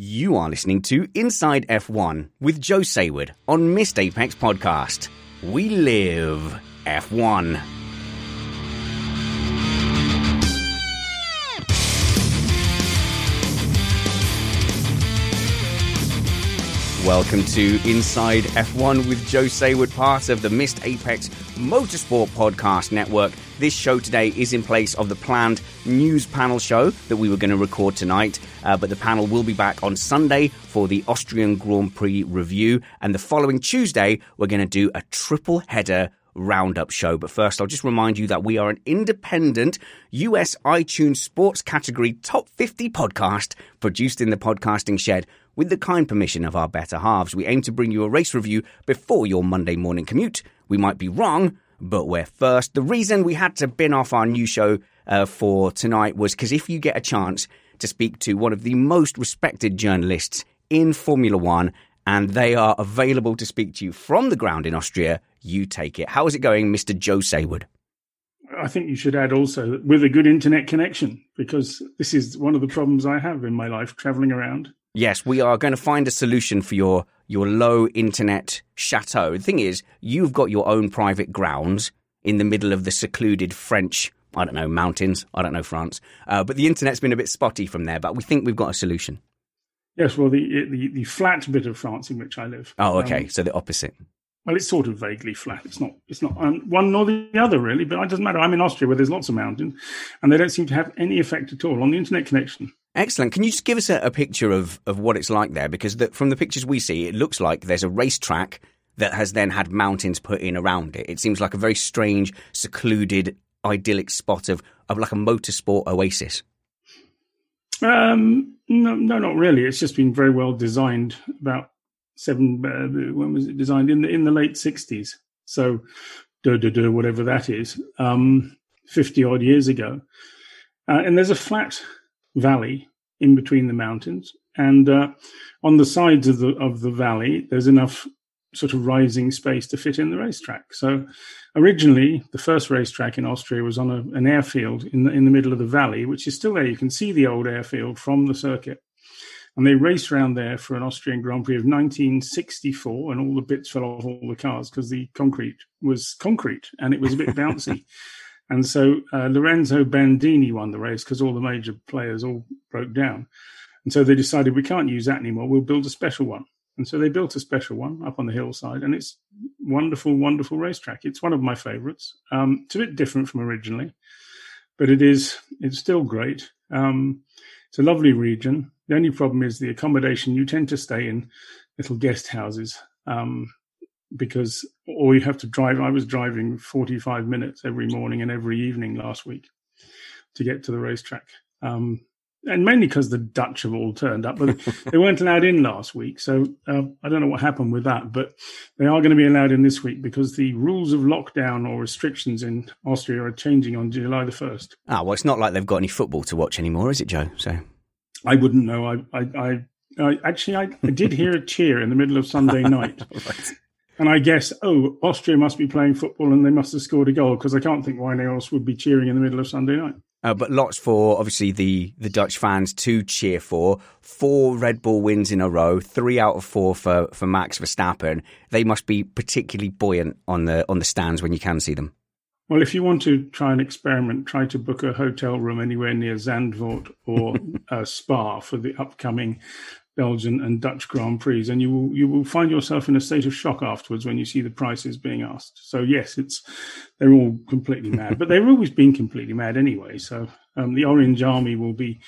You are listening to Inside F1 with Joe Saward on Missed Apex Podcast. We live F1. Welcome to Inside F1 with Joe Saward, part of the Missed Apex Motorsport Podcast Network. This show today is in place of the planned news panel show that we were going to record tonight, uh, but the panel will be back on Sunday for the Austrian Grand Prix review, and the following Tuesday, we're going to do a triple header roundup show. But first, I'll just remind you that we are an independent US iTunes sports category top 50 podcast produced in the podcasting shed with the kind permission of our better halves. We aim to bring you a race review before your Monday morning commute. We might be wrong, but we're first. The reason we had to bin off our new show uh, for tonight was because if you get a chance to speak to one of the most respected journalists in Formula One, and they are available to speak to you from the ground in Austria, you take it. How is it going, Mr. Joe Saward? I think you should add also with a good internet connection because this is one of the problems I have in my life traveling around. Yes, we are going to find a solution for your your low internet chateau. The thing is, you've got your own private grounds in the middle of the secluded French, I don't know, mountains. I don't know France, uh, but the internet's been a bit spotty from there. But we think we've got a solution. Yes, well, the the, the flat bit of France in which I live. Oh, okay, um, so the opposite. Well, it's sort of vaguely flat. It's not. It's not um, one nor the other, really. But it doesn't matter. I'm in Austria, where there's lots of mountains, and they don't seem to have any effect at all on the internet connection. Excellent. Can you just give us a, a picture of, of what it's like there? Because the, from the pictures we see, it looks like there's a racetrack that has then had mountains put in around it. It seems like a very strange, secluded, idyllic spot of, of like a motorsport oasis. Um, no, no, not really. It's just been very well designed. About seven, uh, when was it designed? In the in the late sixties. So, whatever that is, um, fifty odd years ago. Uh, and there's a flat valley in between the mountains, and uh, on the sides of the of the valley, there's enough sort of rising space to fit in the racetrack. So, originally, the first racetrack in Austria was on a, an airfield in the in the middle of the valley, which is still there. You can see the old airfield from the circuit. And they raced around there for an Austrian Grand Prix of 1964, and all the bits fell off all the cars because the concrete was concrete and it was a bit bouncy. And so uh, Lorenzo Bandini won the race because all the major players all broke down. And so they decided we can't use that anymore. We'll build a special one. And so they built a special one up on the hillside, and it's wonderful, wonderful racetrack. It's one of my favorites. Um, it's a bit different from originally, but it is. It's still great. Um, it's a lovely region. The only problem is the accommodation. You tend to stay in little guest houses. Um, because or you have to drive. I was driving 45 minutes every morning and every evening last week to get to the racetrack. Um, and mainly because the Dutch have all turned up, but they weren't allowed in last week. So uh, I don't know what happened with that, but they are going to be allowed in this week because the rules of lockdown or restrictions in Austria are changing on July the first. Ah, well, it's not like they've got any football to watch anymore, is it, Joe? So I wouldn't know. I, I, I, I actually, I, I, did hear a cheer in the middle of Sunday night. right. And I guess, oh, Austria must be playing football and they must have scored a goal because I can't think why anyone else would be cheering in the middle of Sunday night. Uh, but lots for obviously the the Dutch fans to cheer for. Four Red Bull wins in a row, three out of four for, for Max Verstappen. They must be particularly buoyant on the on the stands when you can see them. Well, if you want to try an experiment, try to book a hotel room anywhere near Zandvoort or uh, Spa for the upcoming Belgian and Dutch Grand Prix, and you will you will find yourself in a state of shock afterwards when you see the prices being asked. So yes, it's they're all completely mad, but they've always been completely mad anyway. So um, the Orange Army will be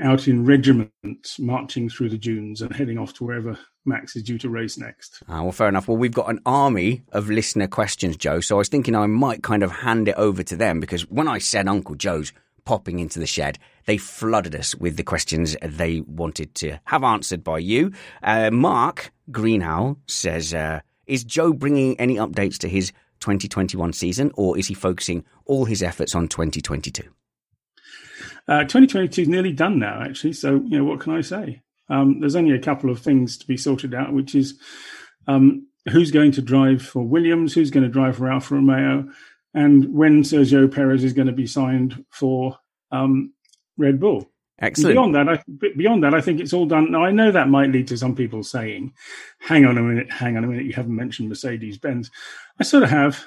out in regiments marching through the dunes and heading off to wherever Max is due to race next. Ah, well, fair enough. Well, we've got an army of listener questions, Joe. So I was thinking I might kind of hand it over to them because when I said Uncle Joe's popping into the shed, they flooded us with the questions they wanted to have answered by you. Uh, Mark Greenhow says, uh, Is Joe bringing any updates to his 2021 season or is he focusing all his efforts on 2022? Uh, 2022 is nearly done now, actually. So, you know, what can I say? Um, there's only a couple of things to be sorted out, which is um, who's going to drive for Williams, who's going to drive for Alfa Romeo, and when Sergio Perez is going to be signed for um, Red Bull. Excellent. beyond that, I, beyond that, I think it's all done. Now, I know that might lead to some people saying, "Hang on a minute, hang on a minute, you haven't mentioned Mercedes Benz." I sort of have.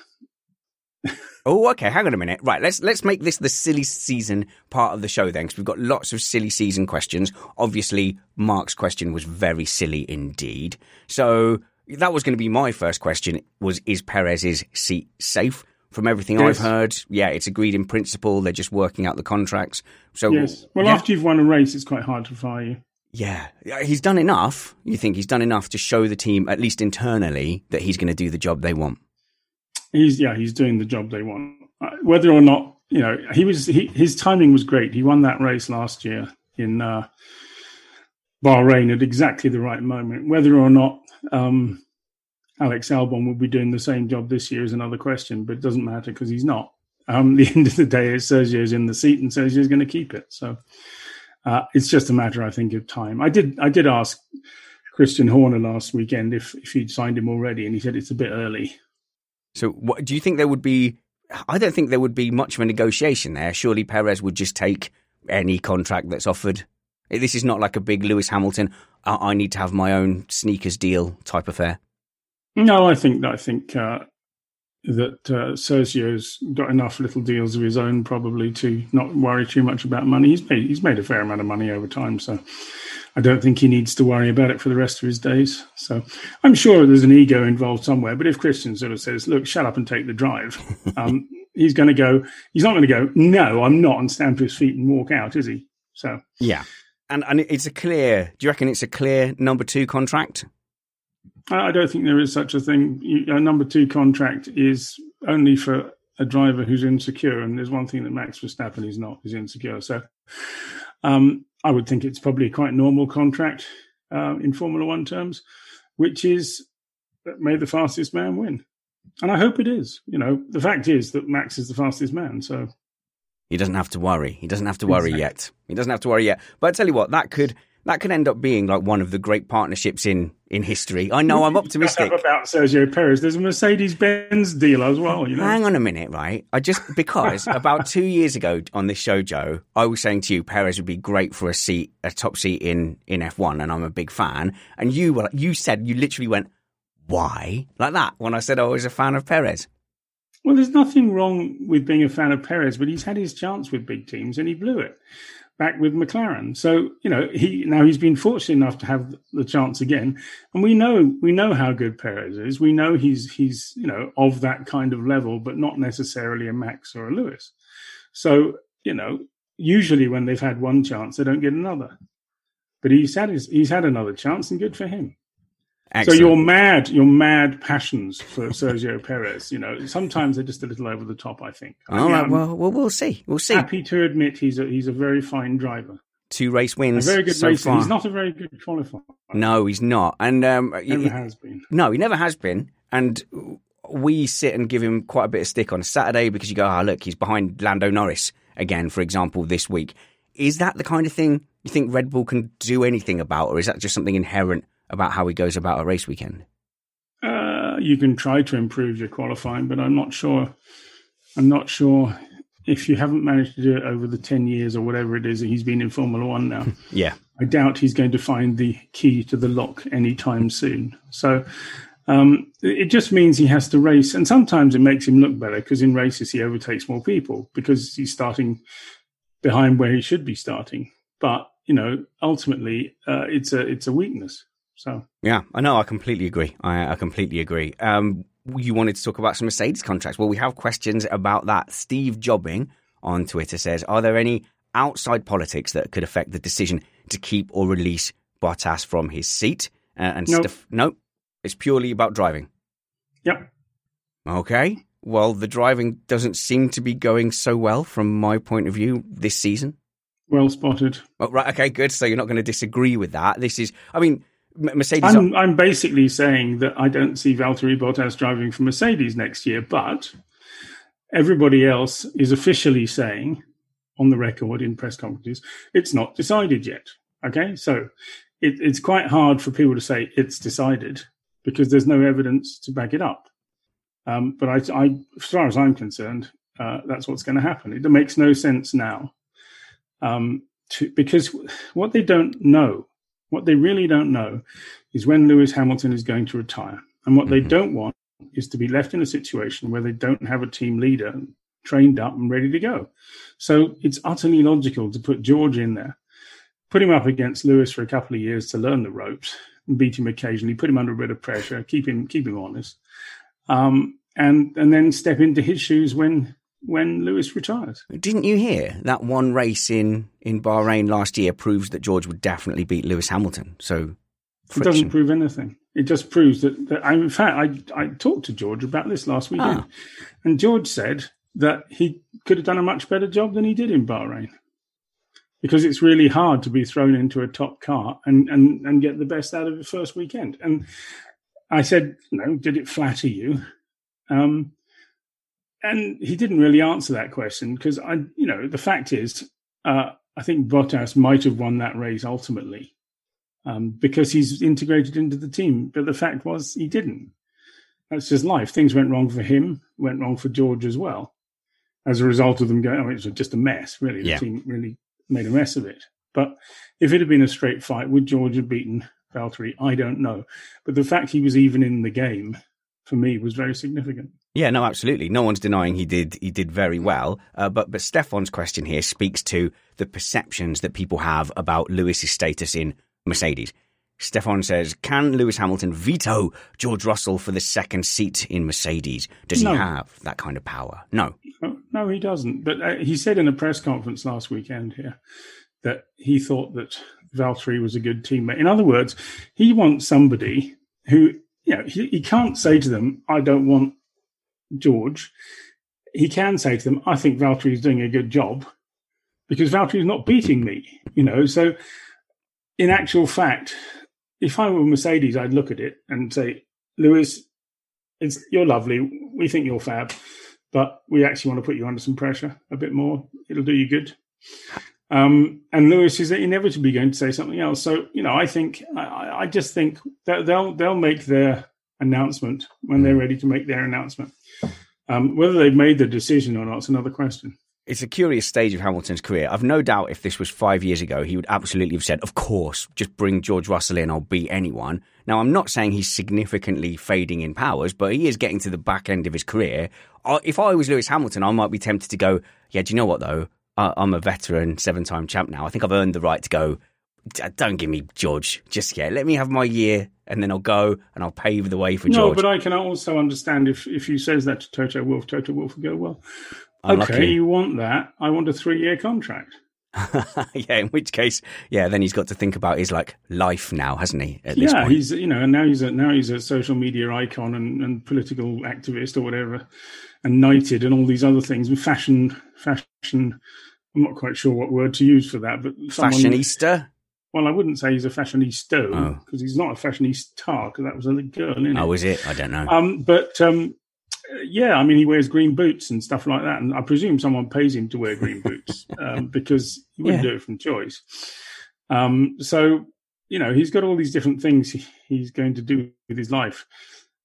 oh, okay. Hang on a minute. Right, let's let's make this the silly season part of the show then, because we've got lots of silly season questions. Obviously, Mark's question was very silly indeed. So that was going to be my first question: was is Perez's seat safe? From everything yes. I've heard, yeah, it's agreed in principle. They're just working out the contracts. So yes, well, yeah. after you've won a race, it's quite hard to fire you. Yeah, he's done enough. You think he's done enough to show the team, at least internally, that he's going to do the job they want. He's yeah, he's doing the job they want. Uh, whether or not you know, he was he, his timing was great. He won that race last year in uh, Bahrain at exactly the right moment. Whether or not um, Alex Albon will be doing the same job this year is another question, but it doesn't matter because he's not. Um, the end of the day, Sergio's in the seat and Sergio's going to keep it. So uh, it's just a matter, I think, of time. I did I did ask Christian Horner last weekend if if he'd signed him already, and he said it's a bit early. So, what, do you think there would be? I don't think there would be much of a negotiation there. Surely Perez would just take any contract that's offered. This is not like a big Lewis Hamilton. I, I need to have my own sneakers deal type affair. No, I think I think uh, that uh, Sergio's got enough little deals of his own probably to not worry too much about money. He's made he's made a fair amount of money over time, so I don't think he needs to worry about it for the rest of his days. So I'm sure there's an ego involved somewhere. But if Christian sort of says, "Look, shut up and take the drive," um, he's going to go. He's not going to go. No, I'm not, and stand to his feet and walk out, is he? So yeah, and and it's a clear. Do you reckon it's a clear number two contract? I don't think there is such a thing. A number two contract is only for a driver who's insecure, and there's one thing that Max Verstappen is not is insecure. So, um, I would think it's probably a quite normal contract uh, in Formula One terms, which is may the fastest man win, and I hope it is. You know, the fact is that Max is the fastest man, so he doesn't have to worry. He doesn't have to worry exactly. yet. He doesn't have to worry yet. But I tell you what, that could that could end up being like one of the great partnerships in in history. I know I'm optimistic about Sergio Perez. There's a Mercedes Benz deal as well. You know? Hang on a minute, right? I just because about two years ago on this show, Joe, I was saying to you Perez would be great for a seat, a top seat in in F1, and I'm a big fan. And you were you said you literally went why like that when I said I was a fan of Perez. Well, there's nothing wrong with being a fan of Perez, but he's had his chance with big teams and he blew it back with McLaren. So you know he now he's been fortunate enough to have the chance again, and we know we know how good Perez is. We know he's he's you know of that kind of level, but not necessarily a Max or a Lewis. So you know usually when they've had one chance, they don't get another. But he's had his, he's had another chance, and good for him. Excellent. So your mad, your mad passions for Sergio Perez, you know, sometimes they're just a little over the top. I think. All right. Well, well, we'll see. We'll see. Happy to admit he's a he's a very fine driver. two race wins. A very good so racer. Far. He's not a very good qualifier. No, he's not. And um, Never he- has been. no, he never has been. And we sit and give him quite a bit of stick on a Saturday because you go, ah, look, he's behind Lando Norris again, for example, this week. Is that the kind of thing you think Red Bull can do anything about, or is that just something inherent about how he goes about a race weekend? Uh, you can try to improve your qualifying, but I'm not sure. I'm not sure if you haven't managed to do it over the ten years or whatever it is that he's been in Formula One now. Yeah. I doubt he's going to find the key to the lock anytime soon. So um, it just means he has to race, and sometimes it makes him look better because in races he overtakes more people because he's starting behind where he should be starting. But you know, ultimately, uh, it's a it's a weakness. So Yeah, I know. I completely agree. I, I completely agree. Um, you wanted to talk about some Mercedes contracts. Well, we have questions about that. Steve Jobbing on Twitter says, "Are there any outside politics that could affect the decision to keep or release Bottas from his seat?" Uh, and Nope. Steph- no, it's purely about driving. yep, Okay. Well, the driving doesn't seem to be going so well from my point of view this season. well spotted. Oh, right. Okay. Good. So you're not going to disagree with that. This is, I mean, Mercedes. I'm, I'm basically saying that I don't see Valtteri Bottas driving for Mercedes next year, but everybody else is officially saying on the record in press conferences it's not decided yet. Okay, so it, it's quite hard for people to say it's decided because there's no evidence to back it up. Um, but I, I, as far as I'm concerned, uh, that's what's going to happen. It makes no sense now um, to, because what they don't know what they really don't know is when Lewis Hamilton is going to retire. And what they don't want is to be left in a situation where they don't have a team leader trained up and ready to go. So it's utterly logical to put George in there, put him up against Lewis for a couple of years to learn the ropes, and beat him occasionally, put him under a bit of pressure, keep him keep him honest, um, and and then step into his shoes when when Lewis retires. Didn't you hear that one race in, in Bahrain last year proves that George would definitely beat Lewis Hamilton? So, It doesn't prove anything. It just proves that, that I, in fact, I, I talked to George about this last weekend, Ah. and George said that he could have done a much better job than he did in Bahrain because it's really hard to be thrown into a top car and, and, and get the best out of your first weekend. And I said, no, did it flatter you? Um, and he didn't really answer that question because I, you know, the fact is, uh, I think Bottas might have won that race ultimately um, because he's integrated into the team. But the fact was, he didn't. That's just life. Things went wrong for him, went wrong for George as well. As a result of them going, I mean, it was just a mess, really. The Yeah. team really made a mess of it. But if it had been a straight fight, would George have beaten Valtteri? I don't know. But the fact he was even in the game, for me, was very significant. Yeah, no, absolutely. No one's denying he did. He did very well. Uh, but but Stefan's question here speaks to the perceptions that people have about Lewis's status in Mercedes. Stefan says, "Can Lewis Hamilton veto George Russell for the second seat in Mercedes? Does No. he have that kind of power? No. No, no, he doesn't. But uh, he said in a press conference last weekend here that he thought that Valtteri was a good teammate. In other words, he wants somebody who, you know, he, he can't say to them, I don't want George. He can say to them, I think Valtteri is doing a good job because Valtteri is not beating me, you know. So, in actual fact, if I were Mercedes, I'd look at it and say, Lewis, it's you're lovely. We think you're fab but we actually want to put you under some pressure a bit more. It'll do you good. Um, and Lewis is inevitably going to say something else. So you know, I think I, I just think that they'll they'll make their announcement when they're ready to make their announcement. Um, whether they've made the decision or not is another question. It's a curious stage of Hamilton's career. I've no doubt if this was five years ago, he would absolutely have said, Of course, just bring George Russell in, I'll beat anyone. Now, I'm not saying he's significantly fading in powers, but he is getting to the back end of his career. If I was Lewis Hamilton, I might be tempted to go, Yeah, do you know what, though? I'm a veteran, seven time champ now. I think I've earned the right to go, "D- Don't give me George just yet. Let me have my year, and then I'll go and I'll pave the way for No, George. No, but I can also understand if if he says that to Toto Wolff, Toto Wolff will go, well, Unlucky. okay, you want that? I want a three year contract. yeah, in which case, yeah, then he's got to think about his like life now, hasn't he? At this yeah, point, he's you know, and now he's a now he's a social media icon and, and political activist or whatever, and knighted and all these other things, fashion fashion I'm not quite sure what word to use for that, but someone, Fashionista? Well, I wouldn't say he's a fashionista Oh. because he's not a fashionista because that was a girl, isn't it? Oh, is it? I don't know. Um, but um, yeah, I mean, he wears green boots and stuff like that, and I presume someone pays him to wear green boots um, because he wouldn't Yeah. do it from choice. Um, so you know, he's got all these different things he's going to do with his life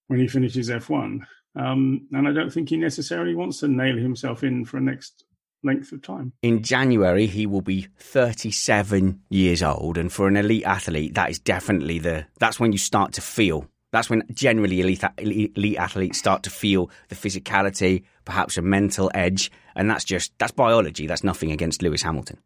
when he finishes F1, um, and I don't think he necessarily wants to nail himself in for a next length of time. in January, he will be 37 years old. And for an elite athlete, that is definitely the, that's when you start to feel. That's when generally elite, elite athletes start to feel the physicality, perhaps a mental edge. And that's just, that's biology. That's nothing against Lewis Hamilton.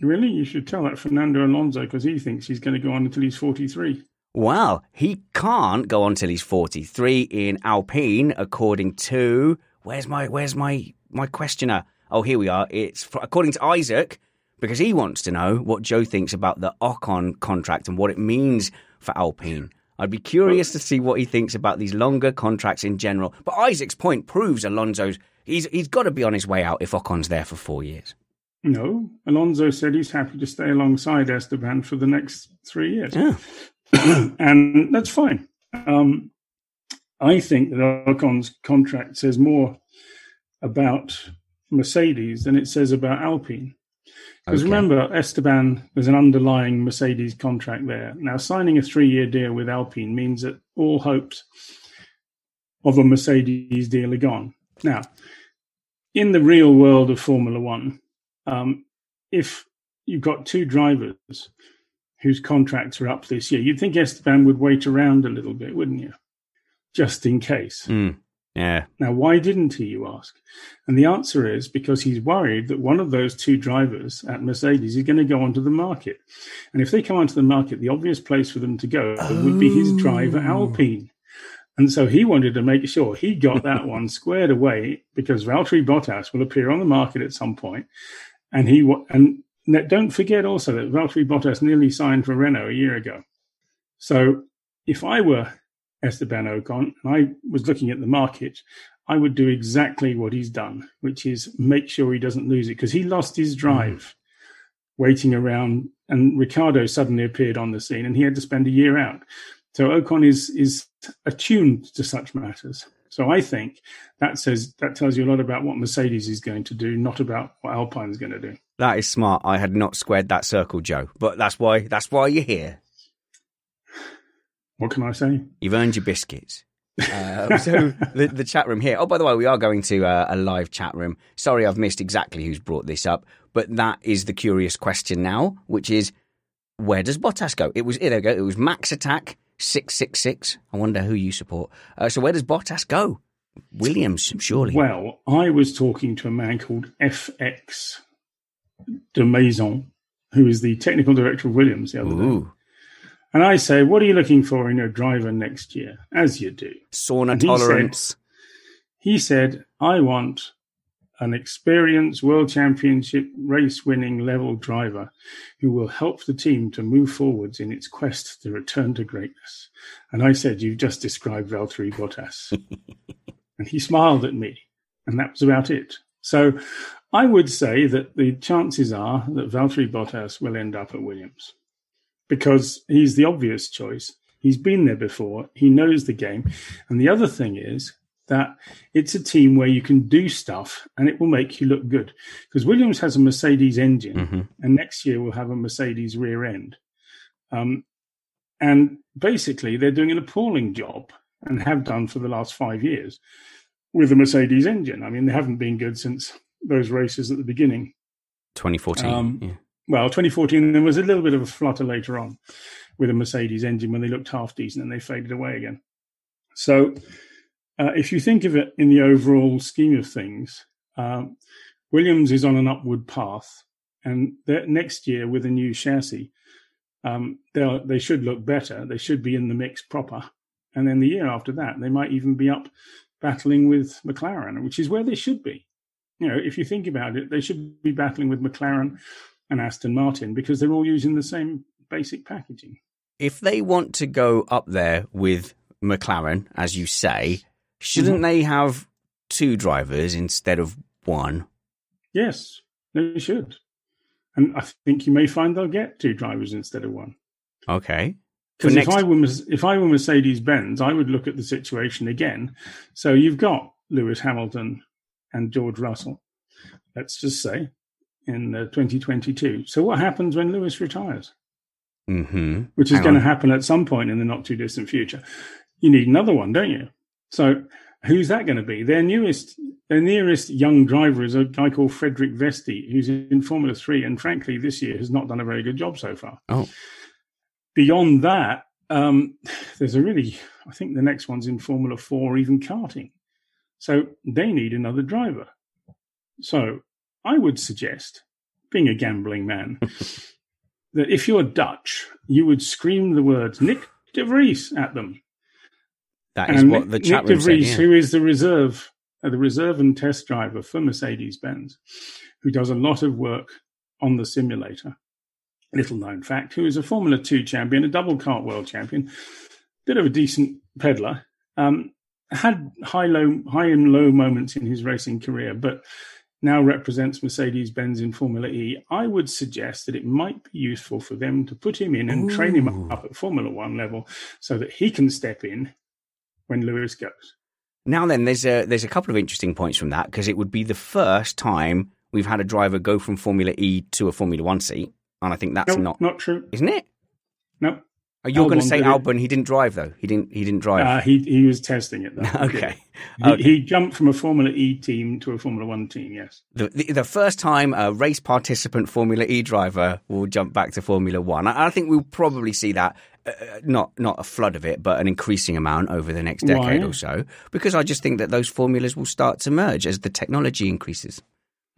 Really, you should tell that Fernando Alonso because he thinks he's going to go on until he's 43. Well, he can't go on till he's 43 in Alpine, according to, where's my, where's my, my questioner? Oh, here we are. It's according to Isaac, because he wants to know what Joe thinks about the Ocon contract and what it means for Alpine. I'd be curious to see what he thinks about these longer contracts in general. But Isaac's point proves Alonso's he's he's got to be on his way out if Ocon's there for four years. No, Alonso said he's happy to stay alongside Esteban for the next three years. Yeah. and that's fine. Um, I think that Ocon's contract says more about Mercedes than it says about Alpine. Because Okay. remember, Esteban, there's an underlying Mercedes contract there. Now, signing a three year deal with Alpine means that all hopes of a Mercedes deal are gone. Now, in the real world of Formula One, um, if you've got two drivers whose contracts are up this year, you'd think Esteban would wait around a little bit, wouldn't you? Just in case. Mm, yeah. Now, why didn't he, you ask? And the answer is because he's worried that one of those two drivers at Mercedes is going to go onto the market. And if they come onto the market, the obvious place for them to go would be his driver, oh. Alpine. And so he wanted to make sure he got that one squared away because Valtteri Bottas will appear on the market at some point. And he and don't forget also that Valtteri Bottas nearly signed for Renault a year ago. So if I were Esteban Ocon and I was looking at the market, I would do exactly what he's done, which is make sure he doesn't lose it because he lost his mm. drive waiting around and Ricciardo suddenly appeared on the scene and he had to spend a year out. So Ocon is is attuned to such matters. So I think that says that tells you a lot about what Mercedes is going to do, not about what Alpine is going to do. That is smart. I had not squared that circle, Joe. But that's why that's why you're here. What can I say? You've earned your biscuits. Uh, so the, the chat room here. Oh, by the way, we are going to uh, a live chat room. Sorry, I've missed exactly who's brought this up, but that is the curious question now, which is where does Bottas go? It was there go. It was Max Attack six six six. I wonder who you support. Uh, so where does Bottas go? Williams, surely. Well, I was talking to a man called FX Demaison, who is the technical director of Williams the other day. And I say, What are you looking for in a driver next year? As you do. sauna he tolerance. He said, I want an experienced world championship race winning level driver who will help the team to move forwards in its quest to return to greatness. And I said, You've just described Valtteri Bottas. and he smiled at me, and that was about it. So I would say that the chances are that Valtteri Bottas will end up at Williams because he's the obvious choice. He's been there before, he knows the game. And the other thing is, that it's a team where you can do stuff and it will make you look good. Because Williams has a Mercedes engine, Mhm. and next year we'll have a Mercedes rear end. Um, and basically, they're doing an appalling job and have done for the last five years with the Mercedes engine. I mean, they haven't been good since those races at the beginning. 2014. Um, yeah. Well, 2014, there was a little bit of a flutter later on with a Mercedes engine when they looked half decent and they faded away again. So, uh, if you think of it in the overall scheme of things, um, Williams is on an upward path, and next year with a new chassis, um, they should look better. They should be in the mix proper, and then the year after that, they might even be up battling with McLaren, which is where they should be. You know, if you think about it, they should be battling with McLaren and Aston Martin because they're all using the same basic packaging. if they want to go up there with McLaren, as you say, shouldn't Mm-hmm. they have two drivers instead of one? Yes, they should. And I think you may find they'll get two drivers instead of one. Okay. Because next- if I were if I were Mercedes Benz, I would look at the situation again. So you've got Lewis Hamilton and George Russell. Let's just say in uh, 2022. So what happens when Lewis retires? Mm-hmm. Which is Hang going to happen at some point in the not too distant future. You need another one, don't you? So who's that going to be? Their newest, their nearest young driver is a guy called Frederik Vesti, who's in Formula Three, and frankly, this year has not done a very good job so far. Oh. Beyond that, um, there's a really, I think the next one's in Formula Four, even karting. So they need another driver. So I would suggest, being a gambling man, that if you're Dutch, you would scream the words Nick de Vries at them. That is and what the chat Nick de room said. Vries, yeah. who is the reserve, uh, the reserve and test driver for Mercedes Benz, who does a lot of work on the simulator. Little known fact, who is a Formula Two champion, a double kart world champion, bit of a decent peddler. Um, had high low high and low moments in his racing career, but now represents Mercedes Benz in Formula E. I would suggest that it might be useful for them to put him in and train him up at Formula One level so that he can step in when Lewis goes. Now then, there's a there's a couple of interesting points from that because it would be the first time we've had a driver go from Formula E to a Formula One seat, and I think that's no, not, not true. isn't it? No, Oh, you're going to say. Albon? He didn't drive though. He didn't. He didn't drive. uh, he he was testing it. Though. Okay. He, Okay. he jumped from a Formula E team to a Formula One team. Yes. The, the, the first time a race participant Formula E driver will jump back to Formula One. I, I think we'll probably see that, uh, not not a flood of it, but an increasing amount over the next decade Why? or so, because I just think that those formulas will start to merge as the technology increases.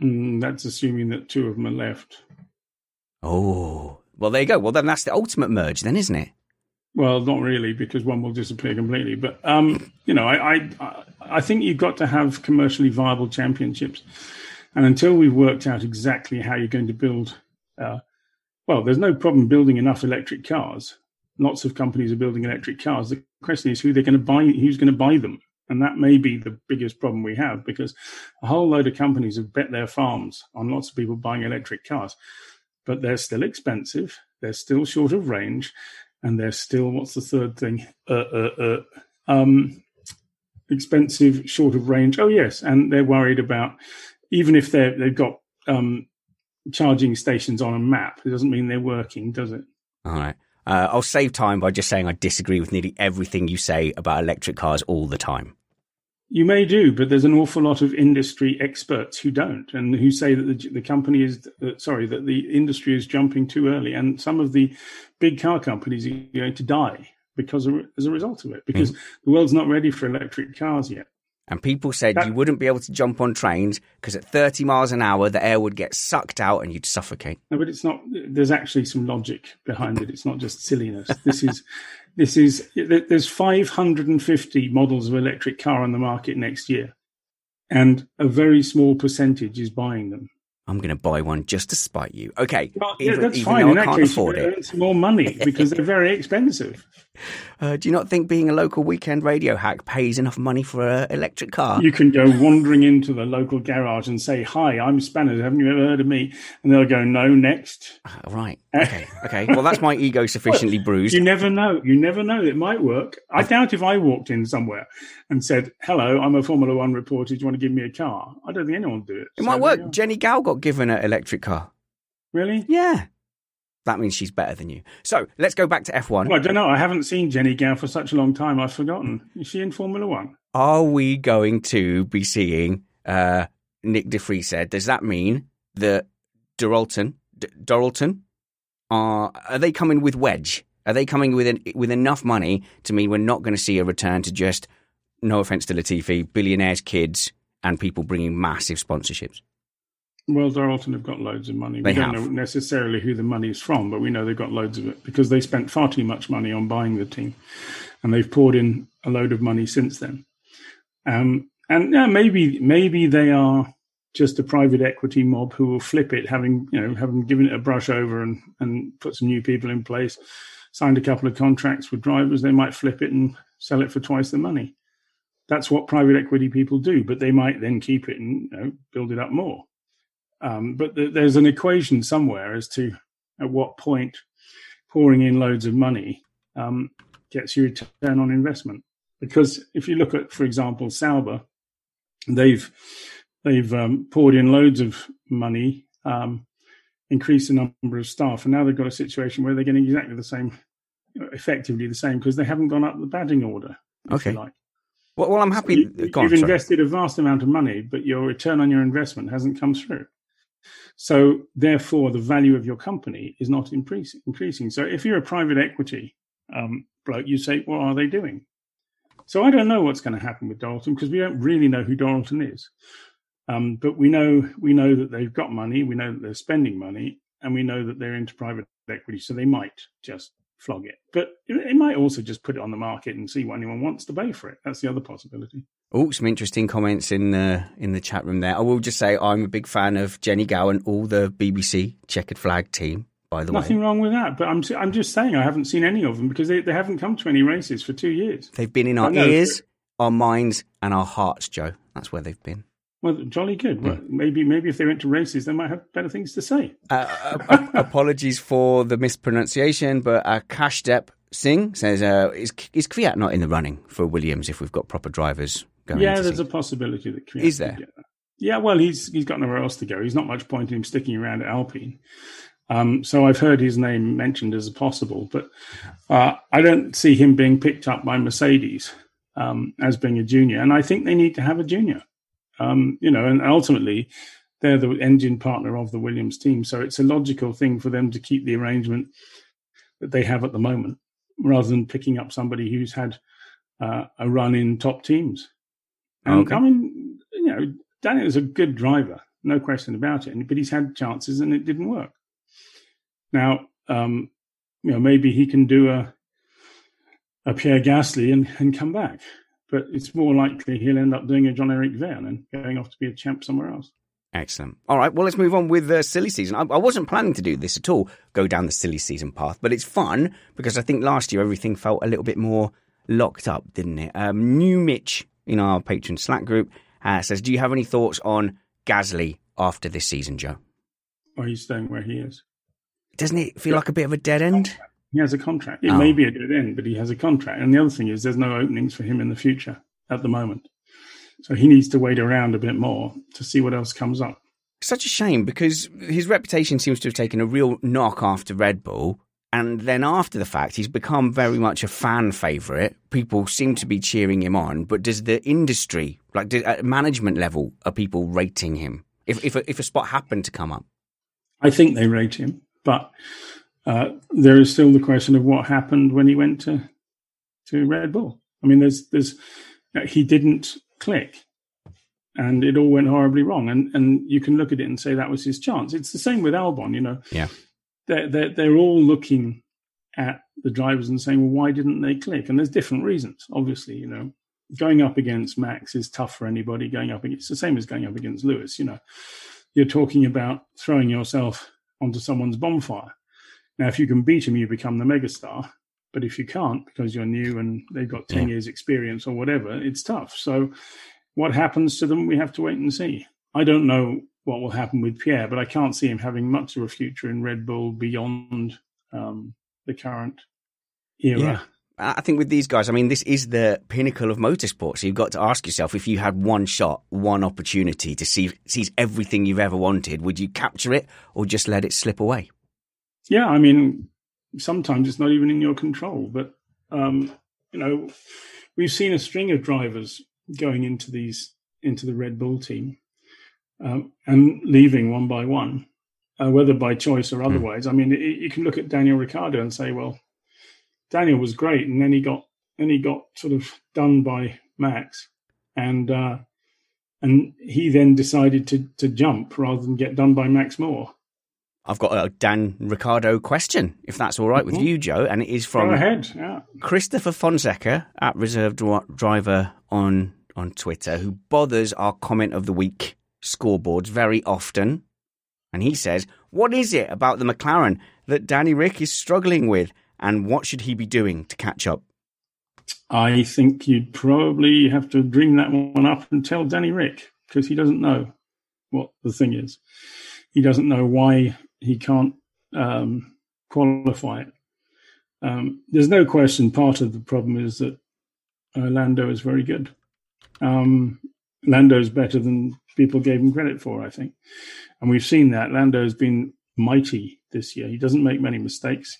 Mm, that's assuming that two of them are left. Oh, well, there you go. Well, then that's the ultimate merge, then, isn't it? Well, not really, because one will disappear completely. But um, you know, I, I I think you've got to have commercially viable championships, and until we've worked out exactly how you're going to build, uh, well, there's no problem building enough electric cars. Lots of companies are building electric cars. The question is who they're going to buy, who's going to buy them, and that may be the biggest problem we have because a whole load of companies have bet their farms on lots of people buying electric cars, but they're still expensive. They're still short of range and they're still what's the third thing? Uh, uh, uh, um, expensive, short of range. Oh yes, and they're worried about even if they they've got um, charging stations on a map, it doesn't mean they're working, does it? All right. Uh, I'll save time by just saying I disagree with nearly everything you say about electric cars all the time. You may do, but there's an awful lot of industry experts who don't, and who say that the, the company is uh, sorry that the industry is jumping too early, and some of the big car companies are going to die because of, as a result of it, because the world's not ready for electric cars yet. And people said That- you wouldn't be able to jump on trains because at 30 miles an hour, the air would get sucked out and you'd suffocate. No, but it's not. There's actually some logic behind it. It's not just silliness. This is, this is. There's 550 models of electric car on the market next year, and a very small percentage is buying them. I'm going to buy one just to spite you. Okay. Well, even, that's even fine. In I that can't case, afford it. some more money because they're very expensive. Uh, do you not think being a local weekend radio hack pays enough money for an electric car? You can go wandering into the local garage and say, "Hi, I'm Spanners. Haven't you ever heard of me?" And they'll go, "No, next." Uh, Right. Okay. Okay. Well, that's my ego sufficiently bruised. You never know. You never know. It might work. I doubt if I walked in somewhere and said, "Hello, I'm a Formula One reporter. Do you want to give me a car?" I don't think anyone would do it. It So might work. are. Jenny Gow got given an electric car. Really? Yeah. That means she's better than you. So let's go back to F1. Well, I don't know. I haven't seen Jenny Gow for such a long time. I've forgotten. Is she in Formula One? Are we going to be seeing uh, Nick de Vries said? Does that mean that Dorilton, D- Dorilton, are are they coming with wedge? Are they coming with an, with enough money to mean we're not going to see a return to just, no offense to Latifi, billionaires' kids and people bringing massive sponsorships? Well, Dorilton have got loads of money. They we don't have. know necessarily who the money is from, but we know they've got loads of it because they spent far too much money on buying the team, and they've poured in a load of money since then. Um, and yeah, maybe maybe they are just a private equity mob who will flip it, having you know having given it a brush over and and put some new people in place, signed a couple of contracts with drivers. They might flip it and sell it for twice the money. That's what private equity people do, but they might then keep it and you know, build it up more. Um, but th- there's an equation somewhere as to at what point pouring in loads of money um, gets you return on investment. Because if you look at, for example, Sauber, they've they've um, poured in loads of money, um, increased the number of staff, and now they've got a situation where they're getting exactly the same, effectively the same, because they haven't gone up the batting order. Okay. Like. Well, well, I'm happy. So you, have invested a vast amount of money, but your return on your investment hasn't come through. So therefore, the value of your company is not increasing. Increasing. So if you're a private equity um, bloke, you say, "What are they doing?" So I don't know what's going to happen with Dalton because we don't really know who Dalton is. Um, but we know we know that they've got money. We know that they're spending money, and we know that they're into private equity. So they might just flog it, but it, might also just put it on the market and see what anyone wants to pay for it. That's the other possibility. Oh, some interesting comments in the in the chat room there. I will just say I'm a big fan of Jenny Gow and all the BBC checkered flag team. By the way. Nothing way, wrong with that, but I'm I'm just saying I haven't seen any of them because they, they haven't come to any races for two years. they've been in our ears, our minds, and our hearts, Joe. That's where they've been. Well, jolly good. Well, maybe maybe if they went to races, they might have better things to say. Uh, uh, apologies for the mispronunciation, but uh, Kashdep Singh says, uh, is, is Kvyat not in the running for Williams if we've got proper drivers going yeah, there's a possibility that Kvyat Is there? Yeah, well, he's he's got nowhere else to go. He's not much point in him sticking around at Alpine. Um, so I've heard his name mentioned as a possible, but uh, I don't see him being picked up by Mercedes um, as being a junior. And I think they need to have a junior. Um, you know, and ultimately they're the engine partner of the Williams team, so it's a logical thing for them to keep the arrangement that they have at the moment, rather than picking up somebody who's had uh, a run in top teams. And Okay. I mean, you know, Daniel's a good driver, no question about it. But he's had chances and it didn't work. Now, um, you know, maybe he can do a a Pierre Gasly and, and come back. But it's more likely he'll end up doing a Jean-Eric Vergne and going off to be a champ somewhere else. Excellent. All right, well, let's move on with the silly season. I, I wasn't planning to do this at all, go down the silly season path, but it's fun because I think last year everything felt a little bit more locked up, didn't it? Um, New Mitch in our patron Slack group uh, says, Do you have any thoughts on Gasly after this season, Joe? Or he's staying where he is. Doesn't it feel like a bit of a dead end? He has a contract. It Oh. may be a good end, but he has a contract. And the other thing is, there's no openings for him in the future at the moment. So he needs to wait around a bit more to see what else comes up. Such a shame because his reputation seems to have taken a real knock after Red Bull. And then after the fact, he's become very much a fan favourite. People seem to be cheering him on. But does the industry, like at management level, are people rating him? If if a, if a spot happened to come up, I think they rate him, but uh, there is still the question of what happened when he went to to Red Bull. I mean, there's there's he didn't click, and it all went horribly wrong. And and you can look at it and say that was his chance. It's the same with Albon. You know, Yeah. they're they're, they're all looking at the drivers and saying, well, why didn't they click? And there's different reasons. Obviously, you know, going up against Max is tough for anybody. Going up against the same as going up against Lewis. You know, you're talking about throwing yourself onto someone's bonfire. Now, if you can beat him, you become the megastar. But if you can't because you're new and they've got 10 Yeah. years experience or whatever, it's tough. So what happens to them, we have to wait and see. I don't know what will happen with Pierre, but I can't see him having much of a future in Red Bull beyond um, the current era. Yeah. I I think with these guys, I mean, this is the pinnacle of motorsport. So you've got to ask yourself: if you had one shot, one opportunity to see seize everything you've ever wanted, would you capture it or just let it slip away? Yeah, I mean, sometimes it's not even in your control. But um, you know, we've seen a string of drivers going into these into the Red Bull team um, and leaving one by one, uh, whether by choice or otherwise. I mean, it, you can look at Daniel Ricciardo and say, well, Daniel was great, and then he got then he got sort of done by Max, and uh, and he then decided to to jump rather than get done by Max more. I've got a Dan Ricciardo question, if that's all right with Mhm. you, Joe, and it is from ahead, yeah. Christopher Fonseca at Reserve Driver on on Twitter, who bothers our comment of the week scoreboards very often, and he says, "What is it about the McLaren that Danny Rick is struggling with, and what should he be doing to catch up?" I think you'd probably have to dream that one up and tell Danny Rick because he doesn't know what the thing is. He doesn't know why he can't um, qualify it. Um, there's no question. Part of the problem is that uh, Lando is very good. Um, Lando's better than people gave him credit for, I think, and we've seen that. Lando's been mighty this year. He doesn't make many mistakes.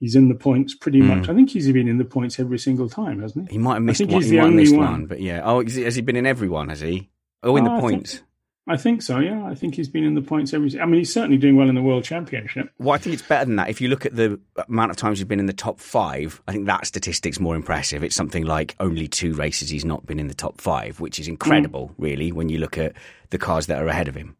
He's in the points pretty mm. much. I think he's been in the points every single time, hasn't he? He might have missed one. He might have missed one. one. but yeah. Oh, has he been in every one? Has he? Oh, in oh, the points. I think so. Yeah, I think he's been in the points every. I mean, he's certainly doing well in the World Championship. Well, I think it's better than that. If you look at the amount of times he's been in the top five, I think that statistic's more impressive. It's something like only two races he's not been in the top five, which is incredible, mm. really, when you look at the cars that are ahead of him.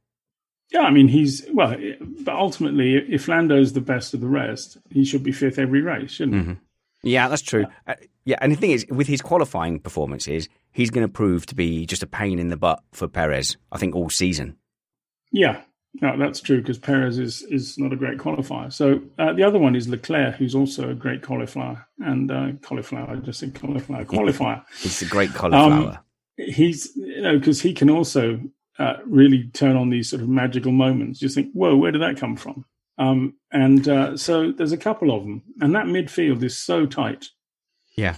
Yeah, I mean, he's well, but ultimately, if Lando's the best of the rest, he should be fifth every race, shouldn't mm-hmm. he? Yeah, that's true. Uh, yeah, and the thing is, with his qualifying performances, he's going to prove to be just a pain in the butt for Perez. I think all season. Yeah, no, that's true because Perez is is not a great qualifier. So uh, the other one is Leclerc, who's also a great qualifier and uh, cauliflower. I just said cauliflower qualifier. he's a great cauliflower. Um, he's you know because he can also uh, really turn on these sort of magical moments. You think, whoa, where did that come from? Um, and uh, so there's a couple of them, and that midfield is so tight. Yeah,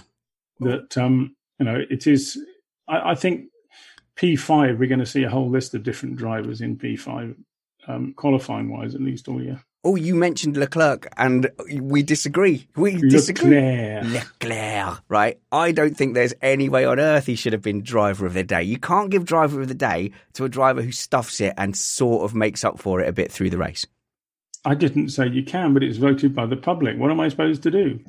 that um, you know it is. I, I think P5 we're going to see a whole list of different drivers in P5, um, qualifying wise at least all year. Oh, you mentioned Leclerc, and we disagree. We disagree. Leclerc. Leclerc, right? I don't think there's any way on earth he should have been driver of the day. You can't give driver of the day to a driver who stuffs it and sort of makes up for it a bit through the race. I didn't say you can, but it's voted by the public. What am I supposed to do?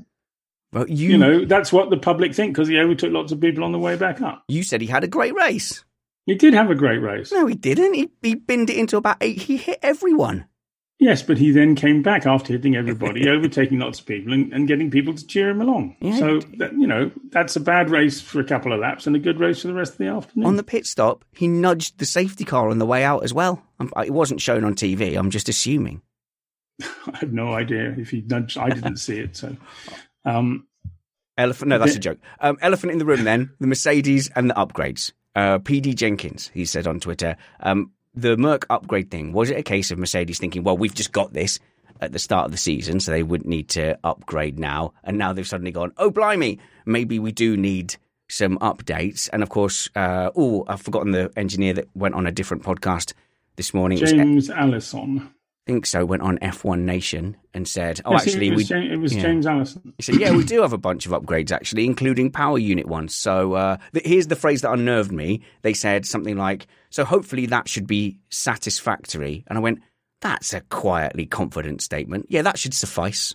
Well, you, you know, that's what the public think because he overtook lots of people on the way back up. You said he had a great race. He did have a great race. No, he didn't. He, he binned it into about eight. He hit everyone. Yes, but he then came back after hitting everybody, overtaking lots of people, and, and, getting people to cheer him along. Yeah. So that, you know that's a bad race for a couple of laps and a good race for the rest of the afternoon. On the pit stop, he nudged the safety car on the way out as well. It wasn't shown on TV. I'm just assuming. I have no idea if he nudged. I didn't see it. So, um, elephant. No, that's a joke. Um, elephant in the room. Then the Mercedes and the upgrades. Uh, PD Jenkins, he said on Twitter. Um, the Merc upgrade thing, was it a case of Mercedes thinking, well, we've just got this at the start of the season, so they wouldn't need to upgrade now? And now they've suddenly gone, oh, blimey, maybe we do need some updates. And of course, uh, oh, I've forgotten the engineer that went on a different podcast this morning. James Allison think so, went on F1 Nation and said, "Oh, yes, actually, it we." James, it was yeah. James Allison. He said, "Yeah, we do have a bunch of upgrades actually, including power unit ones." So uh, th- here's the phrase that unnerved me. They said something like, "So hopefully that should be satisfactory," and I went, "That's a quietly confident statement. Yeah, that should suffice."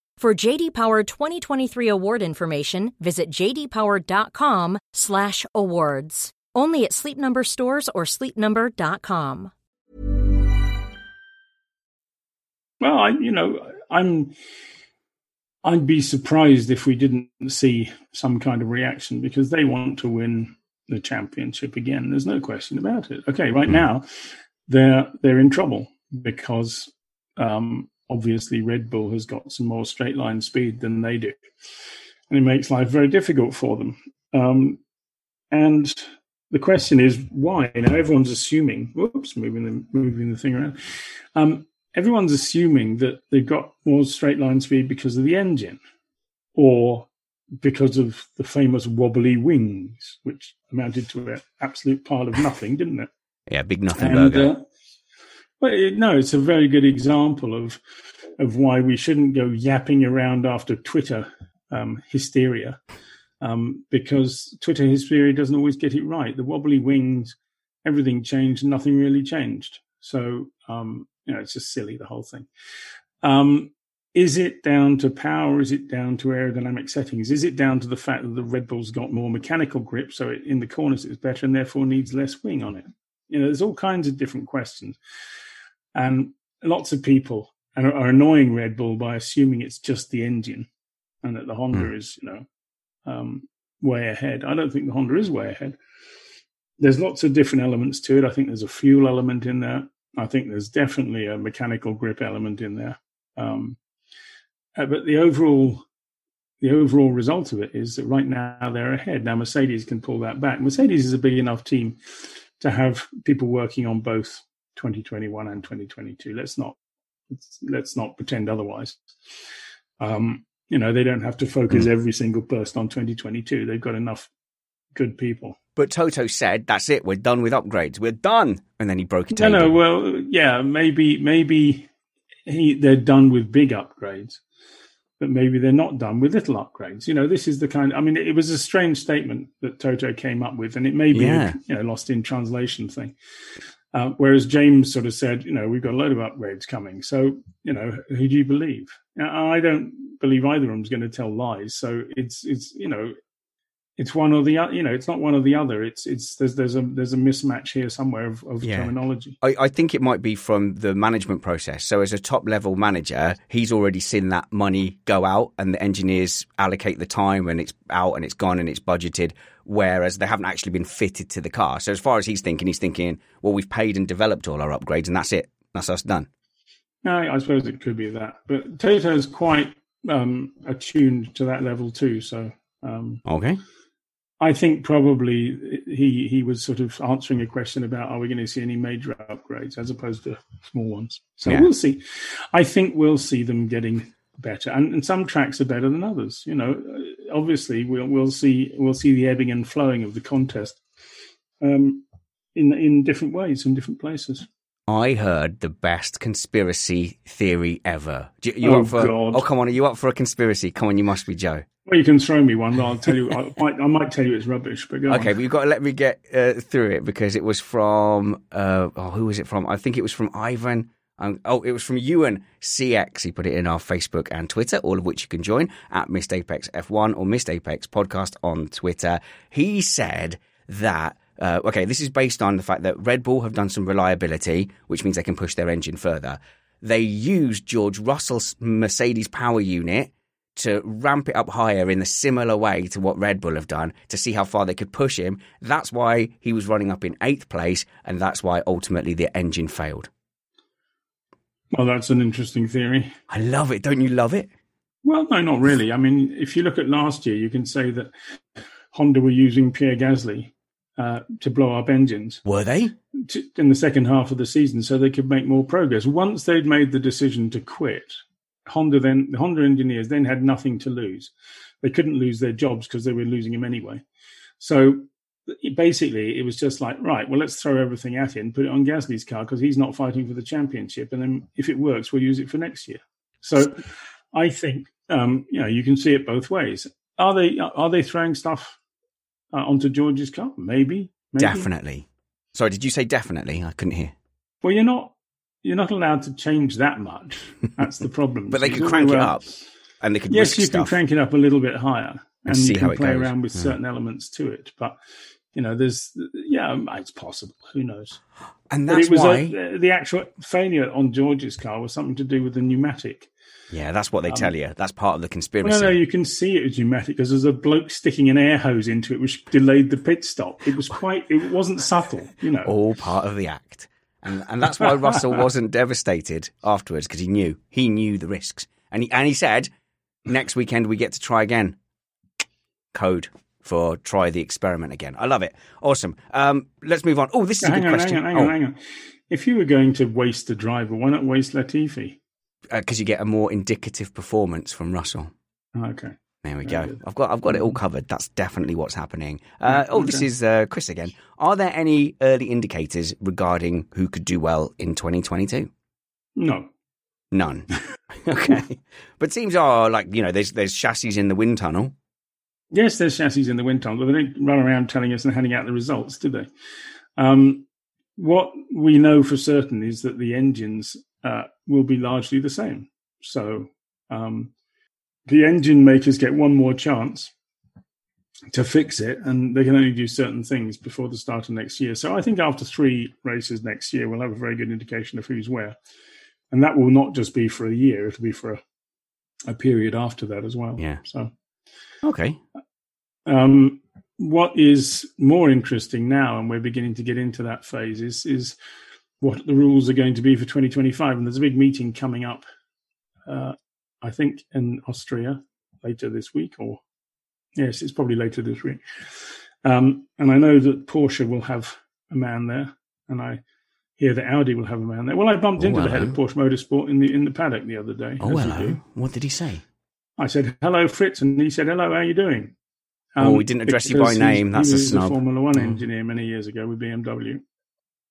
For JD Power 2023 award information, visit jdpower.com/awards. Only at Sleep Number stores or sleepnumber.com. Well, I, you know, I'm. I'd be surprised if we didn't see some kind of reaction because they want to win the championship again. There's no question about it. Okay, right now they're they're in trouble because um, obviously Red Bull has got some more straight line speed than they do, and it makes life very difficult for them. Um, and the question is why? Now everyone's assuming. Whoops, moving the moving the thing around. Um, everyone's assuming that they've got more straight line speed because of the engine, or because of the famous wobbly wings, which amounted to an absolute pile of nothing, didn't it? Yeah, big nothing and, burger. Uh, well, it, no, it's a very good example of of why we shouldn't go yapping around after Twitter um, hysteria, um, because Twitter hysteria doesn't always get it right. The wobbly wings, everything changed, nothing really changed. So um, you know, it's just silly the whole thing. Um, is it down to power? Is it down to aerodynamic settings? Is it down to the fact that the Red Bull's got more mechanical grip, so it, in the corners it's better and therefore needs less wing on it? You know, there's all kinds of different questions, and lots of people are, are annoying Red Bull by assuming it's just the engine and that the Honda mm. is, you know, um, way ahead. I don't think the Honda is way ahead. There's lots of different elements to it. I think there's a fuel element in there. I think there's definitely a mechanical grip element in there. Um, uh, but the overall the overall result of it is that right now they're ahead. Now Mercedes can pull that back. Mercedes is a big enough team to have people working on both 2021 and 2022. Let's not let's not pretend otherwise. Um, you know, they don't have to focus mm. every single person on 2022. They've got enough good people. But Toto said, "That's it. We're done with upgrades. We're done." And then he broke it. No, no. Well, yeah, maybe, maybe he they're done with big upgrades but maybe they're not done with little upgrades. You know, this is the kind. I mean, it was a strange statement that Toto came up with, and it may be yeah. you know lost in translation thing. Uh, whereas James sort of said, you know, we've got a load of upgrades coming. So, you know, who do you believe? Now, I don't believe either of them's going to tell lies. So it's it's you know it's one or the other. You know, it's not one or the other. It's it's there's there's a there's a mismatch here somewhere of, of yeah. terminology. I, I, think it might be from the management process. So as a top level manager, he's already seen that money go out, and the engineers allocate the time, and it's out, and it's gone, and it's budgeted. Whereas they haven't actually been fitted to the car. So as far as he's thinking, he's thinking, well, we've paid and developed all our upgrades, and that's it. That's us done. No, I suppose it could be that, but Toto's quite um, attuned to that level too. So um, okay. I think probably he he was sort of answering a question about are we going to see any major upgrades as opposed to small ones. So yeah. we'll see. I think we'll see them getting better, and, and, some tracks are better than others. You know, obviously we'll we'll see we'll see the ebbing and flowing of the contest um, in in different ways in different places. I heard the best conspiracy theory ever. You, you oh, for, God. oh, come on. Are you up for a conspiracy? Come on, you must be Joe. Well, you can throw me one. I'll tell you. I might, I might tell you it's rubbish. But okay, on. but you've got to let me get uh, through it because it was from. Uh, oh, who was it from? I think it was from Ivan. Um, oh, it was from Ewan CX. He put it in our Facebook and Twitter, all of which you can join at Missed Apex F1 or Missed Apex Podcast on Twitter. He said that. Uh, okay, this is based on the fact that Red Bull have done some reliability, which means they can push their engine further. They used George Russell's Mercedes power unit to ramp it up higher in a similar way to what Red Bull have done to see how far they could push him. That's why he was running up in eighth place, and that's why ultimately the engine failed. Well, that's an interesting theory. I love it. Don't you love it? Well, no, not really. I mean, if you look at last year, you can say that Honda were using Pierre Gasly uh, to blow up engines. Were they? To, in the second half of the season, so they could make more progress. Once they'd made the decision to quit, Honda then the Honda engineers then had nothing to lose. They couldn't lose their jobs because they were losing them anyway. So basically, it was just like, right, well, let's throw everything at him, put it on Gasly's car because he's not fighting for the championship, and then if it works, we'll use it for next year. So I think um, you know you can see it both ways. Are they are they throwing stuff uh, onto George's car? Maybe, maybe. Definitely. Sorry, did you say definitely? I couldn't hear. Well, you're not you're not allowed to change that much. That's the problem. but they could crank it up, and they could. Yes, you stuff. can crank it up a little bit higher, and, and you can play around with yeah. certain elements to it. But you know, there's yeah, it's possible. Who knows? And that's why a, the actual failure on George's car was something to do with the pneumatic. Yeah, that's what they um, tell you. That's part of the conspiracy. Well, no, no, you can see it was pneumatic because there's a bloke sticking an air hose into it, which delayed the pit stop. It was quite. It wasn't subtle, you know. All part of the act. And, and that's why Russell wasn't devastated afterwards because he knew he knew the risks, and he and he said, next weekend we get to try again. Code for try the experiment again. I love it. Awesome. Um, let's move on. Oh, this is a good on, question. hang on, hang on, hang on. If you were going to waste a driver, why not waste Latifi? because uh, you get a more indicative performance from Russell. Oh, okay. There we go. I've got I've got it all covered. That's definitely what's happening. Uh, oh, this is uh, Chris again. Are there any early indicators regarding who could do well in 2022? No. None. okay, but teams are like you know there's there's chassis in the wind tunnel. Yes, there's chassis in the wind tunnel, but they don't run around telling us and handing out the results, do they? Um, what we know for certain is that the engines uh, will be largely the same. So um, the engine makers get one more chance to fix it, and they can only do certain things before the start of next year. So I think after three races next year, we'll have a very good indication of who's where. And that will not just be for a year, it'll be for a, a period after that as well. Yeah. So Okay. um, what is more interesting now, and we're beginning to get into that phase, is is what the rules are going to be for 2025. And there's a big meeting coming up, uh, I think, in Austria later this week, or yes, it's probably later this week. Um, and I know that Porsche will have a man there, and I hear that Audi will have a man there. Well, I bumped Oh, into the head of. Porsche Motorsport in the in the paddock the other day. Oh hello. do. What did he say? I said, hello, Fritz. And he said, hello, how are you doing? Oh, he didn't address you by name. That's he a was snub. Formula One Mm. engineer many years ago with BMW.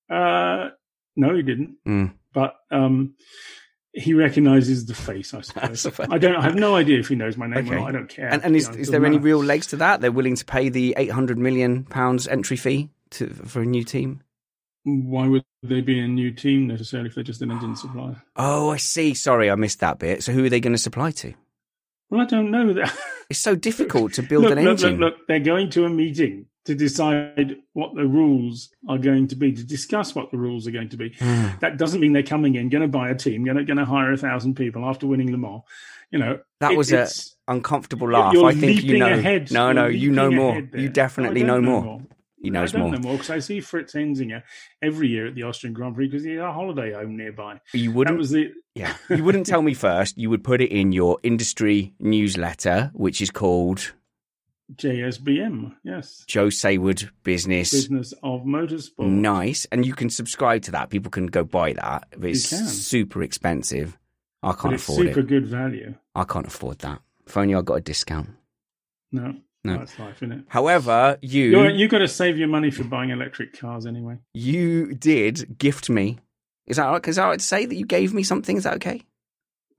Uh, no, he didn't. Mm. But um, he recognises the face, I suppose. I don't. I have no idea if he knows my name Okay. or not. I don't care. And, and is, You know, is there any real legs to that? They're willing to pay the 800 million pounds entry fee to, for a new team. Why would they be a new team necessarily if they're just an engine supplier? Oh, I see. Sorry, I missed that bit. So who are they going to supply to? Well, I don't know that. It's so difficult to build look, an look, engine. Look, look, they're going to a meeting to decide what the rules are going to be, to discuss what the rules are going to be. Hmm. that doesn't mean they're coming in, going to buy a team, going to, going to hire a thousand people after winning Le Mans. You know, That it- was an Uncomfortable laugh. I think you know. ahead. No, no, you know more. You definitely No, I know don't more. He knows I don't more. know more because I see Fritz Enzinger every year at the Austrian Grand Prix because he has a holiday home nearby. You wouldn't. was the Yeah, you wouldn't tell me first. You would put it in your industry newsletter, which is called JSBM, yes, Joe Saward Business. Business of Motorsport. Nice, and you can subscribe to that. People can go buy that. It's super expensive. I can't afford super it. Super good value. I can't afford that. If only I got a discount. No, No. that's life, isn't it? However, you You're, you got to save your money for buying electric cars anyway. you did gift me. Is that? Is that right to say that you gave me something? Is that okay?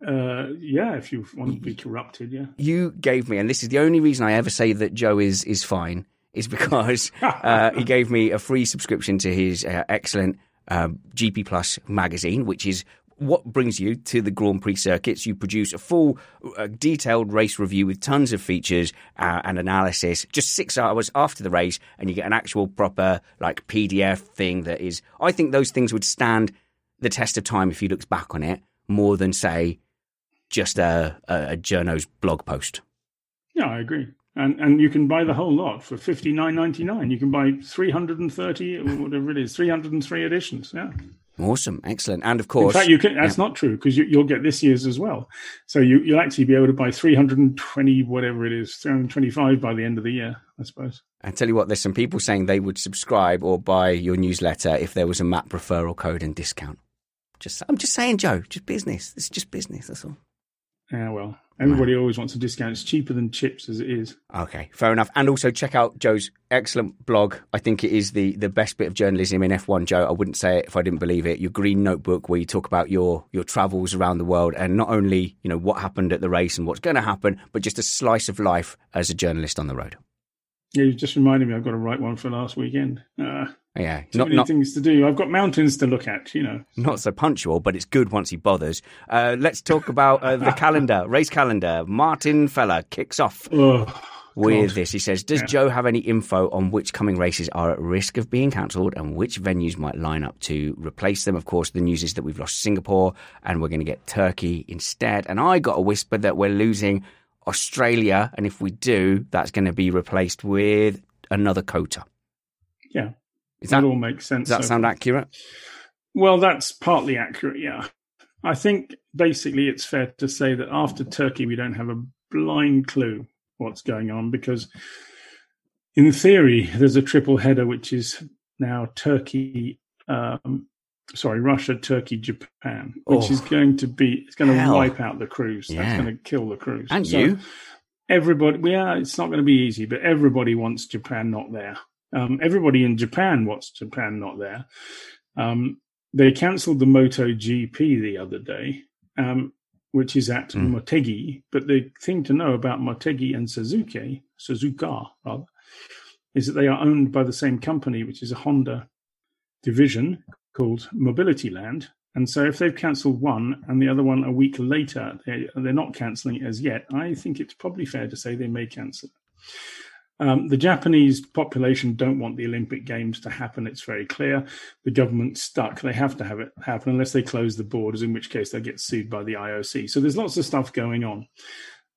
Uh, yeah, if you want to be corrupted, yeah. you gave me, and this is the only reason I ever say that Joe is is fine, is because uh, he gave me a free subscription to his uh, excellent um, GP Plus magazine, which is what brings you to the Grand Prix circuits. You produce a full, uh, detailed race review with tons of features uh, and analysis, just six hours after the race, and you get an actual proper like PDF thing that is. I think those things would stand the test of time if you looked back on it more than say just a, a, a journo's blog post. Yeah, I agree. And and you can buy the whole lot for fifty nine ninety nine. You can buy three hundred and thirty or whatever it is, three hundred and three editions. Yeah. Awesome, excellent, and of In course, fact, you can. That's not true because you, you'll get this year's as well. So you you'll actually be able to buy three hundred and twenty whatever it is, three hundred twenty five by the end of the year, I suppose. I tell you what, there's some people saying they would subscribe or buy your newsletter if there was a map referral code and discount. Just, I'm just saying, Joe, just business. It's just business. That's all. Yeah, well, everybody always wants a discount. It's cheaper than chips as it is. Okay, fair enough. And also check out Joe's excellent blog. I think it is the, the best bit of journalism in F1, Joe. I wouldn't say it if I didn't believe it. Your green notebook where you talk about your, your travels around the world and not only, you know, what happened at the race and what's going to happen, but just a slice of life as a journalist on the road. Yeah, you just reminded me. I've got to write one for last weekend. Uh, Yeah, too not, many not, things to do. I've got mountains to look at. You know. not so punctual, but it's good once he bothers. Uh, let's talk about uh, the calendar, race calendar. Martin Feller kicks off Oh, with God. this. He says, Does Yeah. Joe have any info on which coming races are at risk of being cancelled and which venues might line up to replace them? Of course, the news is that we've lost Singapore and we're going to get Turkey instead. And I got a whisper that we're losing Australia. And if we do, that's going to be replaced with another quota. Yeah, Is that that, all makes sense. does that so sound far. accurate? Well, that's partly accurate, yeah. I think basically it's fair to say that after Turkey, we don't have a blind clue what's going on because, in theory, there's a triple header which is now Turkey, um, sorry, Russia, Turkey, Japan, which oh, is going to be it's going to wipe out the cruise. Yeah. That's going to kill the cruise. And so you, everybody, yeah, it's not going to be easy, but everybody wants Japan not there. Um, everybody in Japan wants Japan not there. Um, they cancelled the Moto GP the other day, um, which is at mm. Motegi. But the thing to know about Motegi and Suzuki, Suzuka rather, is that they are owned by the same company, which is a Honda division called Mobility Land. And so if they've cancelled one and the other one a week later, they, they're not cancelling it as yet, I think it's probably fair to say they may cancel it. Um, the Japanese population don't want the Olympic Games to happen. It's very clear. The government's stuck. They have to have it happen unless they close the borders, in which case they'll get sued by the IOC. So there's lots of stuff going on.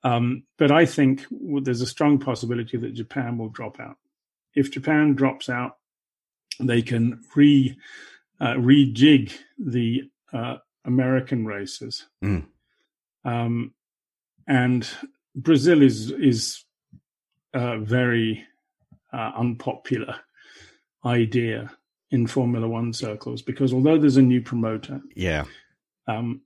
Um, but I think there's a strong possibility that Japan will drop out. If Japan drops out, they can re uh, rejig the uh, American races. Mm. Um, and Brazil is is a very uh, unpopular idea in Formula One circles because although there's a new promoter, yeah, um,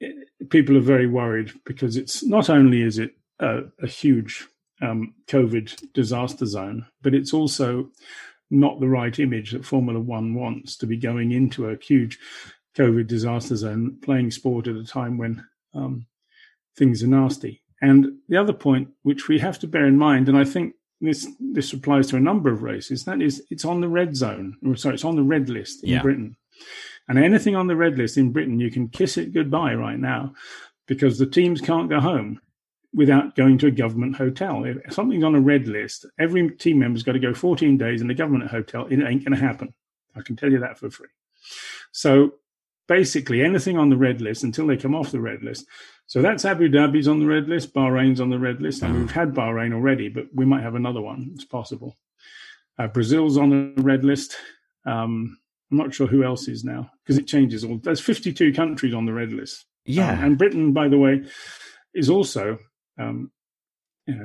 it, people are very worried because it's not only is it a, a huge um, COVID disaster zone, but it's also not the right image that Formula One wants to be going into a huge COVID disaster zone, playing sport at a time when um, things are nasty. And the other point, which we have to bear in mind, and I think this this applies to a number of races, that is, it's on the red zone. Or sorry, it's on the red list in yeah. Britain. And anything on the red list in Britain, you can kiss it goodbye right now, because the teams can't go home without going to a government hotel. If something's on a red list, every team member's got to go 14 days in a government hotel. It ain't going to happen. I can tell you that for free. So basically, anything on the red list until they come off the red list so that's Abu Dhabi's on the red list. Bahrain's on the red list. I mean, we've had Bahrain already, but we might have another one. It's possible. Uh, Brazil's on the red list. Um, I'm not sure who else is now because it changes all. There's 52 countries on the red list. Yeah, um, and Britain, by the way, is also. Um, you know,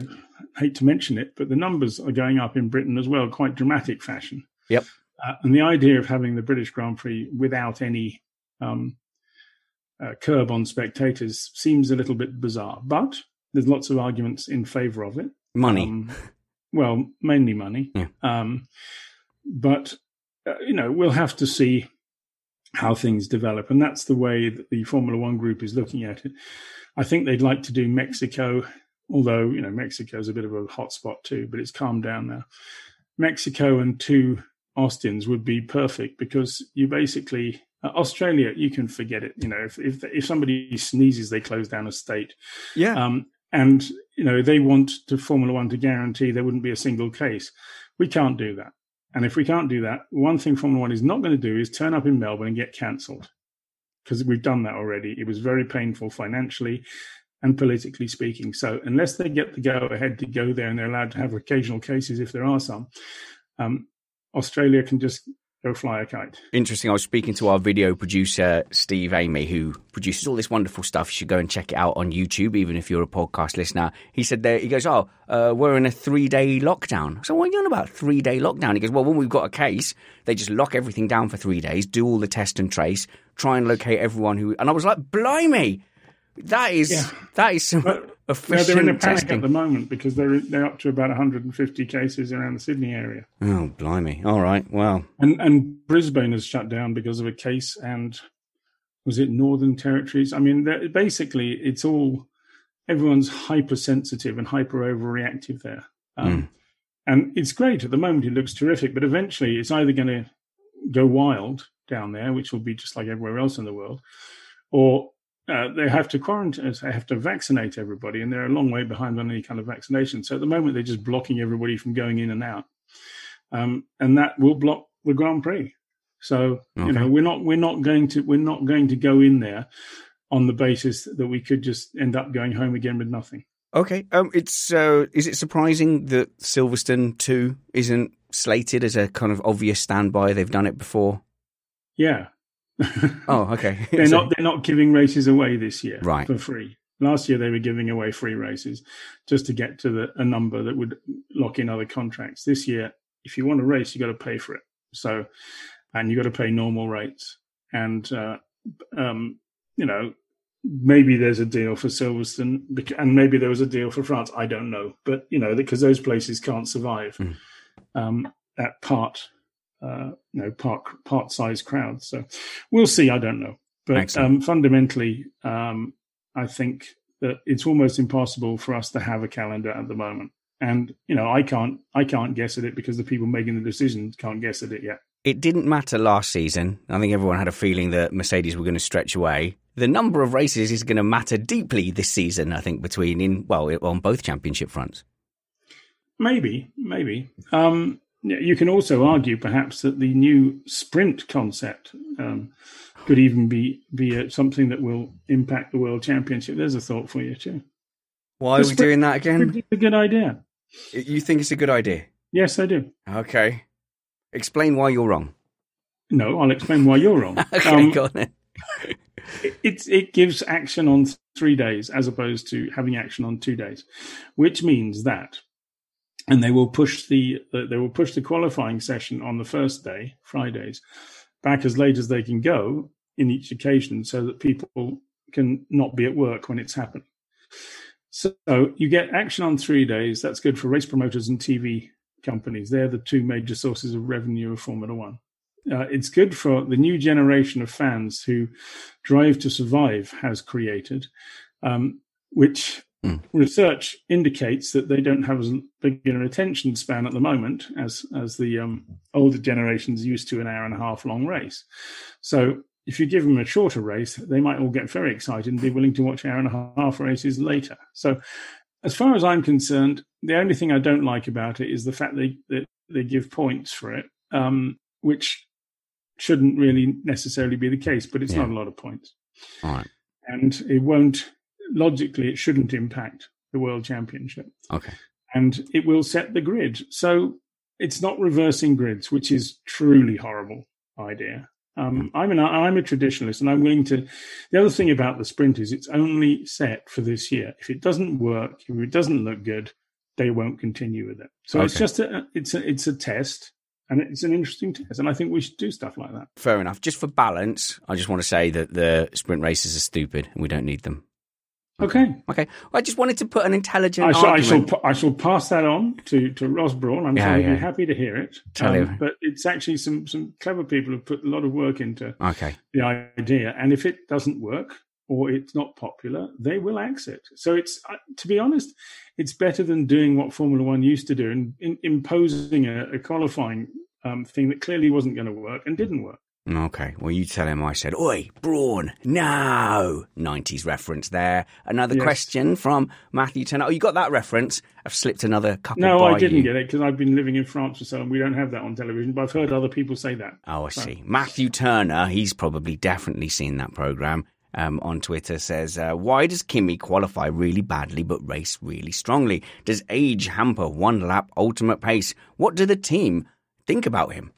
hate to mention it, but the numbers are going up in Britain as well, quite dramatic fashion. Yep. Uh, and the idea of having the British Grand Prix without any um, uh, curb on spectators seems a little bit bizarre, but there's lots of arguments in favor of it. Money. Um, well, mainly money. Yeah. Um, but, uh, you know, we'll have to see how things develop. And that's the way that the Formula One group is looking at it. I think they'd like to do Mexico, although, you know, Mexico is a bit of a hotspot too, but it's calmed down now. Mexico and two Austins would be perfect because you basically Australia, you can forget it. You know, if, if if somebody sneezes, they close down a state. Yeah. Um, and you know they want to Formula One to guarantee there wouldn't be a single case. We can't do that. And if we can't do that, one thing Formula One is not going to do is turn up in Melbourne and get cancelled because we've done that already. It was very painful financially and politically speaking. So unless they get the go ahead to go there and they're allowed to have occasional cases if there are some, um, Australia can just go fly a kite. Interesting. I was speaking to our video producer, Steve Amy, who produces all this wonderful stuff. You should go and check it out on YouTube, even if you're a podcast listener. He said there, he goes, Oh, uh, we're in a three day lockdown. So, what are you on about? Three day lockdown? He goes, Well, when we've got a case, they just lock everything down for three days, do all the test and trace, try and locate everyone who. And I was like, Blimey! That is yeah. that is some but, efficient they're in a panic testing. at the moment because they're they're up to about 150 cases around the Sydney area. Oh, blimey! All right, well, and and Brisbane has shut down because of a case, and was it Northern Territories? I mean, basically, it's all everyone's hypersensitive and hyper overreactive there. Um, mm. And it's great at the moment; it looks terrific, but eventually, it's either going to go wild down there, which will be just like everywhere else in the world, or uh, they have to quarantine, they have to vaccinate everybody, and they're a long way behind on any kind of vaccination. So at the moment, they're just blocking everybody from going in and out, um, and that will block the Grand Prix. So okay. you know, we're not we're not going to we're not going to go in there on the basis that we could just end up going home again with nothing. Okay, um, it's uh, is it surprising that Silverstone two isn't slated as a kind of obvious standby? They've done it before. Yeah, oh, okay. they're So- not they're not giving races away this year Right. for free. Last year they were giving away free races just to get to the, a number that would lock in other contracts. This year, if you want a race, you got to pay for it. So, and you got to pay normal rates. And uh, um, you know, maybe there's a deal for Silverstone, and maybe there was a deal for France. I don't know, but you know, because those places can't survive Mm. um, at part, uh, you know, part part size crowds. So we'll see. I don't know, but um, fundamentally, um, I think that it's almost impossible for us to have a calendar at the moment. And you know, I can't, I can't guess at it because the people making the decisions can't guess at it yet. It didn't matter last season. I think everyone had a feeling that Mercedes were going to stretch away. The number of races is going to matter deeply this season, I think, between in well on both championship fronts. Maybe, maybe. Um, you can also argue, perhaps, that the new sprint concept um, could even be be uh, something that will impact the world championship. There's a thought for you too. Why The are we doing that again? It's a good idea. You think it's a good idea? Yes, I do. Okay. Explain why you're wrong. No, I'll explain why you're wrong. Okay, Um, go on then. it, it it gives action on three days as opposed to having action on two days, which means that, and they will push the uh, they will push the qualifying session on the first day, Fridays, back as late as they can go in each occasion, so that people can not be at work when it's happened. So you get action on three days. That's good for race promoters and TV companies. They're the two major sources of revenue of Formula One. Uh, it's good for the new generation of fans who Drive to Survive has created, um, which Mm. research indicates that they don't have as big an attention span at the moment as as the um, older generations used to an hour and a half long race. So if you give them a shorter race, they might all get very excited and be willing to watch hour and a half races later. So as far as I'm concerned, the only thing I don't like about it is the fact they that they give points for it, um, which shouldn't really necessarily be the case, but it's Yeah. not a lot of points, All right. and it won't logically it shouldn't impact the world championship, Okay. and it will set the grid. So it's not reversing grids, which is truly horrible idea. Um, I'm an I'm a traditionalist, and I'm willing to. The other thing about the sprint is it's only set for this year. If it doesn't work, if it doesn't look good, they won't continue with it. So it's just a it's a it's a test, and it's an interesting test, and I think we should do stuff like that. Fair enough. Just for balance, I just want to say that the sprint races are stupid and we don't need them. Okay, Okay. I just wanted to put an intelligent I shall, I shall, I shall pass that on to, to Ross Braun. I'm Yeah, sure yeah. be happy to hear it. Um, Tell him. But it's actually some, some clever people have put a lot of work into Okay. the idea. And if it doesn't work or it's not popular, they will exit. So it's, uh, to be honest, it's better than doing what Formula One used to do and in, imposing a, a qualifying um, thing that clearly wasn't going to work and didn't work. Okay. Well, you tell him I said, Oi, Braun, no. 90s reference there. Another Yes. question from Matthew Turner. Oh, you got that reference? I've slipped another couple No, I didn't you. get it because I've been living in France for so long. We don't have that on television, but I've heard other people say that. Oh, I see. Matthew Turner, he's probably definitely seen that program. Um, on Twitter says, uh, why does Kimi qualify really badly but race really strongly? Does age hamper one lap ultimate pace? What do the team think about him?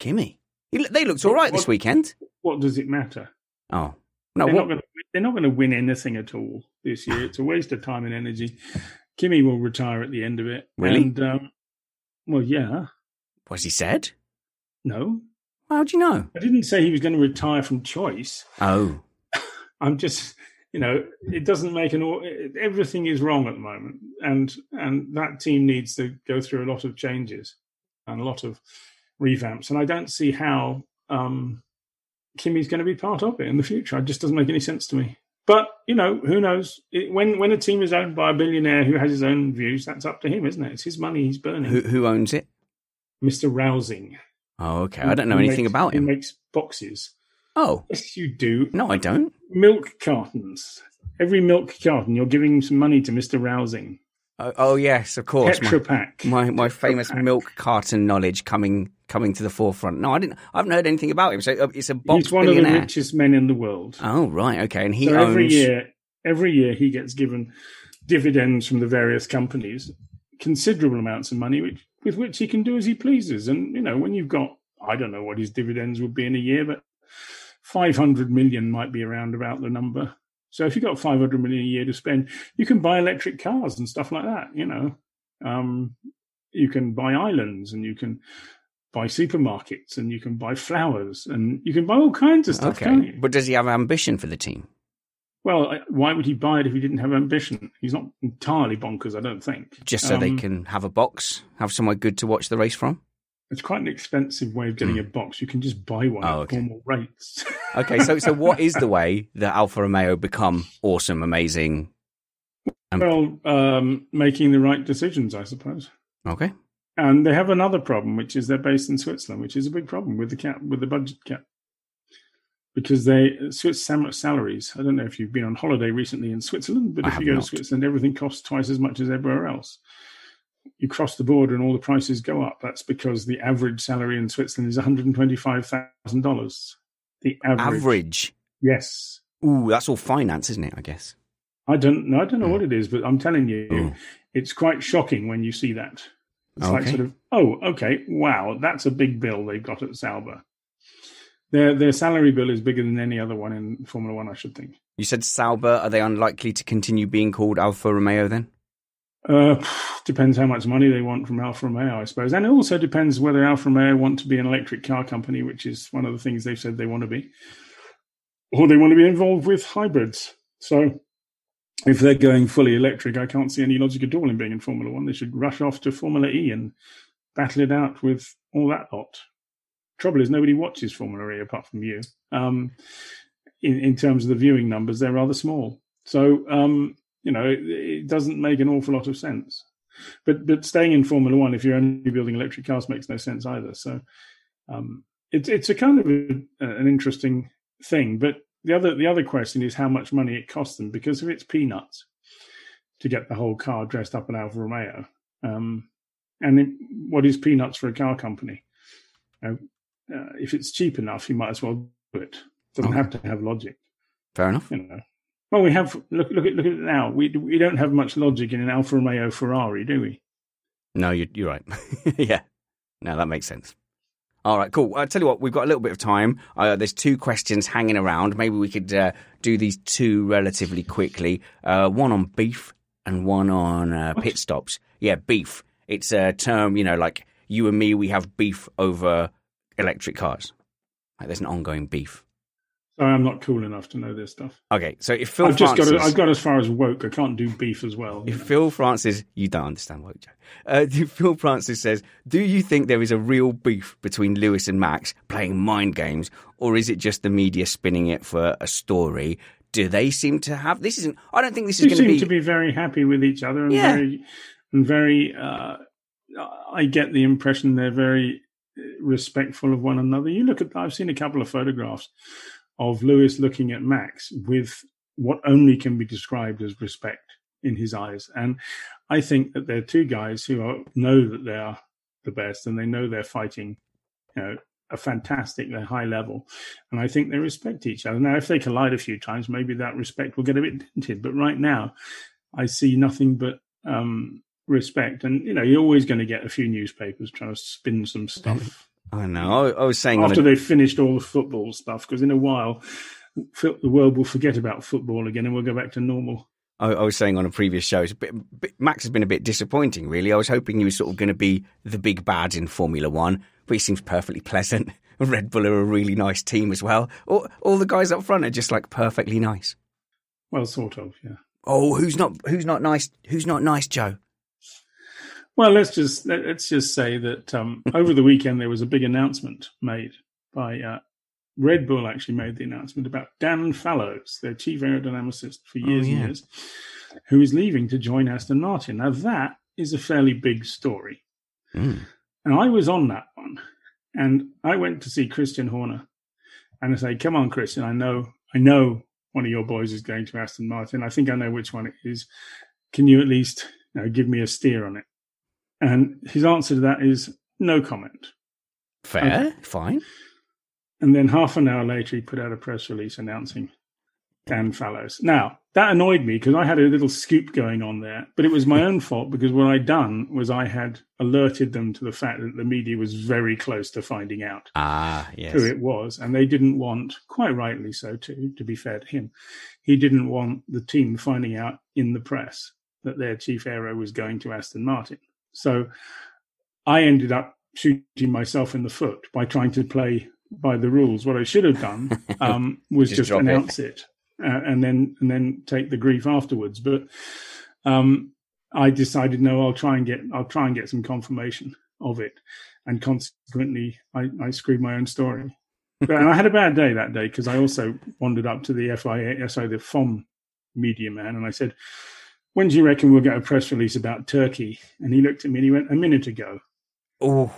Kimi, he, they looked all right this weekend. What does it matter? Oh no, they're, what, not gonna, they're not going to win anything at all this year. It's a waste of time and energy. Kimi will retire at the end of it. Really? And, um, well, yeah. was he said? No, How do you know? I didn't say he was going to retire from choice. Oh, I'm just, you know, it doesn't make an. Everything is wrong at the moment, and and that team needs to go through a lot of changes and a lot of revamps. And I don't see how um, Kimi's going to be part of it in the future. It just doesn't make any sense to me. But you know, who knows? It, when when a team is owned by a billionaire who has his own views, that's up to him, isn't it? It's his money he's burning. who, who owns it? Mr. Rausing. Oh, okay. I don't know anything makes- about Who him. makes boxes? Oh, Yes, you do. no, I don't. milk cartons. Every milk carton, you're giving some money to Mr. Rausing. Oh, oh yes, of course. My- Tetra Pak. my my famous milk carton knowledge coming coming to the forefront. No, I didn't. I haven't heard anything about him. So uh, it's a box He's one of the richest men in the world. Oh right, okay, and he so owns. every year, every year he gets given dividends from the various companies, considerable amounts of money, which with which he can do as he pleases. And you know, when you've got, I don't know what his dividends would be in a year, but 500 million might be around about the number. So if you've got 500 million a year to spend, you can buy electric cars and stuff like that. You know, um, you can buy islands and you can buy supermarkets and you can buy flowers and you can buy all kinds of stuff. Okay, but does he have ambition for the team? Well, why would he buy it if he didn't have ambition? He's not entirely bonkers, I don't think. Just so um, they can have a box, have somewhere good to watch the race from? It's quite an expensive way of getting mm. a box. You can just buy one oh, okay. at normal rates. okay, so so what is the way that Alfa Romeo become awesome, amazing? well, um, making the right decisions, I suppose. Okay. And they have another problem, which is they're based in Switzerland, which is a big problem with the cap, with the budget cap because they Swiss salaries. I don't know if you've been on holiday recently in Switzerland, but I if you go not. to Switzerland, everything costs twice as much as everywhere else. You cross the border and all the prices go up. That's because the average salary in Switzerland is one hundred and twenty-five thousand dollars. The average. Average. Yes. Ooh, that's all finance, isn't it? I guess. I don't know. I don't know mm. what it is, but I'm telling you, Ooh. it's quite shocking when you see that. It's okay. like sort of, oh, okay, wow, that's a big bill they've got at Sauber. Their their salary bill is bigger than any other one in Formula One, I should think. You said Sauber. Are they unlikely to continue being called Alfa Romeo then? Uh, depends how much money they want from Alfa Romeo, I suppose, and it also depends whether Alfa Romeo want to be an electric car company, which is one of the things they've said they want to be, or they want to be involved with hybrids. So, if they're going fully electric, I can't see any logic at all in being in Formula One. They should rush off to Formula E and battle it out with all that lot trouble is nobody watches Formula E apart from you. Um, in, in terms of the viewing numbers, they're rather small. So um, you know, it, it, doesn't make an awful lot of sense. But but staying in Formula One, if you're only building electric cars, makes no sense either. So um, it's it's a kind of a, an interesting thing. But the other the other question is how much money it costs them because if it's peanuts to get the whole car dressed up in Alfa Romeo, um, and it, what is peanuts for a car company? Know, uh, if it's cheap enough, you might as well do it. Doesn't okay. have to have logic. Fair enough. You know. Well, we have look look at look at it now. We we don't have much logic in an Alfa Romeo Ferrari, do we? No, you're, you're right. yeah, no, that makes sense. All right, cool. I'll tell you what, we've got a little bit of time. Uh, there's two questions hanging around. Maybe we could uh, do these two relatively quickly. Uh, one on beef and one on uh, pit stops. Yeah, beef. It's a term, you know, like you and me, we have beef over electric cars. Like there's an ongoing beef. I'm not cool enough to know this stuff. Okay, so if Phil I've Francis, just got I've got as far as woke. I can't do beef as well. If Phil Francis, you don't understand woke, Joe. Uh, Phil Francis says, "Do you think there is a real beef between Lewis and Max playing mind games, or is it just the media spinning it for a story?" Do they seem to have this? Isn't I don't think this is going to be. to be very happy with each other and yeah. very and very. Uh, I get the impression they're very respectful of one another. You look at, I've seen a couple of photographs of Lewis looking at Max with what only can be described as respect in his eyes. And I think that they're two guys who are, know that they are the best and they know they're fighting, you know, a fantastic, they're high level. And I think they respect each other. Now, if they collide a few times, maybe that respect will get a bit dented. But right now, I see nothing but um, respect. And you know, you're always going to get a few newspapers trying to spin some stuff. I know. I, I was saying after a... they've finished all the football stuff, because in a while, the world will forget about football again, and we'll go back to normal. I, I was saying on a previous show, bit, bit, Max has been a bit disappointing. Really, I was hoping he was sort of going to be the big bad in Formula One, but he seems perfectly pleasant. Red Bull are a really nice team as well. All, all the guys up front are just like perfectly nice. Well, sort of, yeah. Oh, who's not? Who's not nice? Who's not nice, Joe? Well, let's just let's just say that um, over the weekend there was a big announcement made by uh, Red Bull. Actually, made the announcement about Dan Fallows, their chief aerodynamicist for oh, years oh, yeah. and years, who is leaving to join Aston Martin. Now that is a fairly big story, mm. and I was on that one, and I went to see Christian Horner, and I say, "Come on, Christian, I know, I know." One of your boys is going to Aston Martin. I think I know which one it is. Can you at least you know, give me a steer on it? And his answer to that is no comment. Fair, okay. fine. And then half an hour later, he put out a press release announcing Dan Fallows. Now, that annoyed me because I had a little scoop going on there, but it was my own fault because what I'd done was I had alerted them to the fact that the media was very close to finding out Ah, yes. who it was, and they didn't want, quite rightly so, too, to be fair to him, he didn't want the team finding out in the press that their chief aero was going to Aston Martin. So I ended up shooting myself in the foot by trying to play by the rules. What I should have done um, was Just just, drop it. announce it, uh, and then and then take the grief afterwards. But um, I decided no, I'll try and get I'll try and get some confirmation of it, and consequently, I, I screwed my own story. But and I had a bad day that day because I also wandered up to the FIA, so the FOM media man, and I said, "When do you reckon we'll get a press release about Turkey?" And he looked at me and he went, "A minute ago." Oh,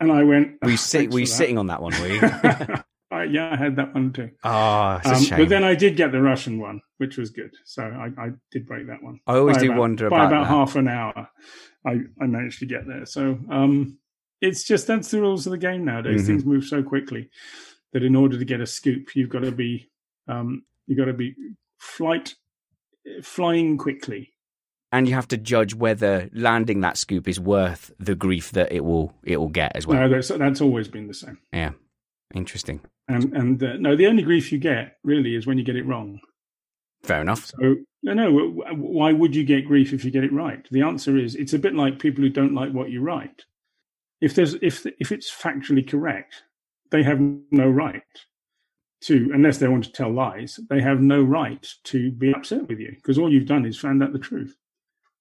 And I went, were you, "Oh, sit, were you sitting on that one, were you? Uh, yeah, I had that one too. oh, it's a Um, shame. but then I did get the Russian one, which was good. So I, I did break that one. I always By do about- wonder by about about that. half an hour. I, I managed to get there. So um, it's just that's the rules of the game nowadays. Mhm. Things move so quickly that in order to get a scoop, you've got to be um, you've got to be flight flying quickly. and you have to judge whether landing that scoop is worth the grief that it will it will get as well. no, that's that's always been the same. Yeah, interesting. And and uh, no, the only grief you get really is when you get it wrong. Fair enough. So no, no. Why would you get grief if you get it right? The answer is it's a bit like people who don't like what you write. If there's if if it's factually correct, they have no right to, unless they want to tell lies, they have no right to be upset with you because all you've done is found out the truth.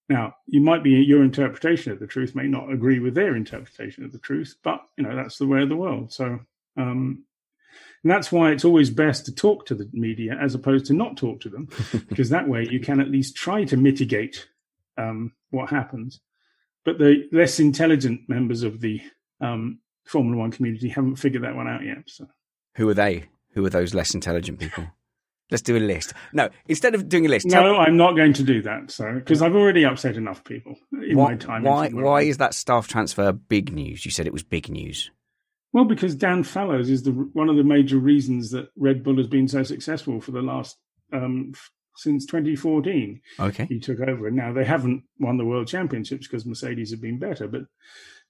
Now, you might be your interpretation of the truth may not agree with their interpretation of the truth, but you know that's the way of the world. So, um, and that's why it's always best to talk to the media as opposed to not talk to them, because that way you can at least try to mitigate um, what happens. But the less intelligent members of the um, Formula One community haven't figured that one out yet. So. Who are they? Who are those less intelligent people? Let's do a list. No, instead of doing a list, No, I'm not going to do that. So, because I've already upset enough people in my time. why, why is that staff transfer big news? You said it was big news. Well, because Dan Fallows is the one of the major reasons that Red Bull has been so successful for the last um, f- since 2014. Okay. He took over, and now they haven't won the world championships because Mercedes have been better. But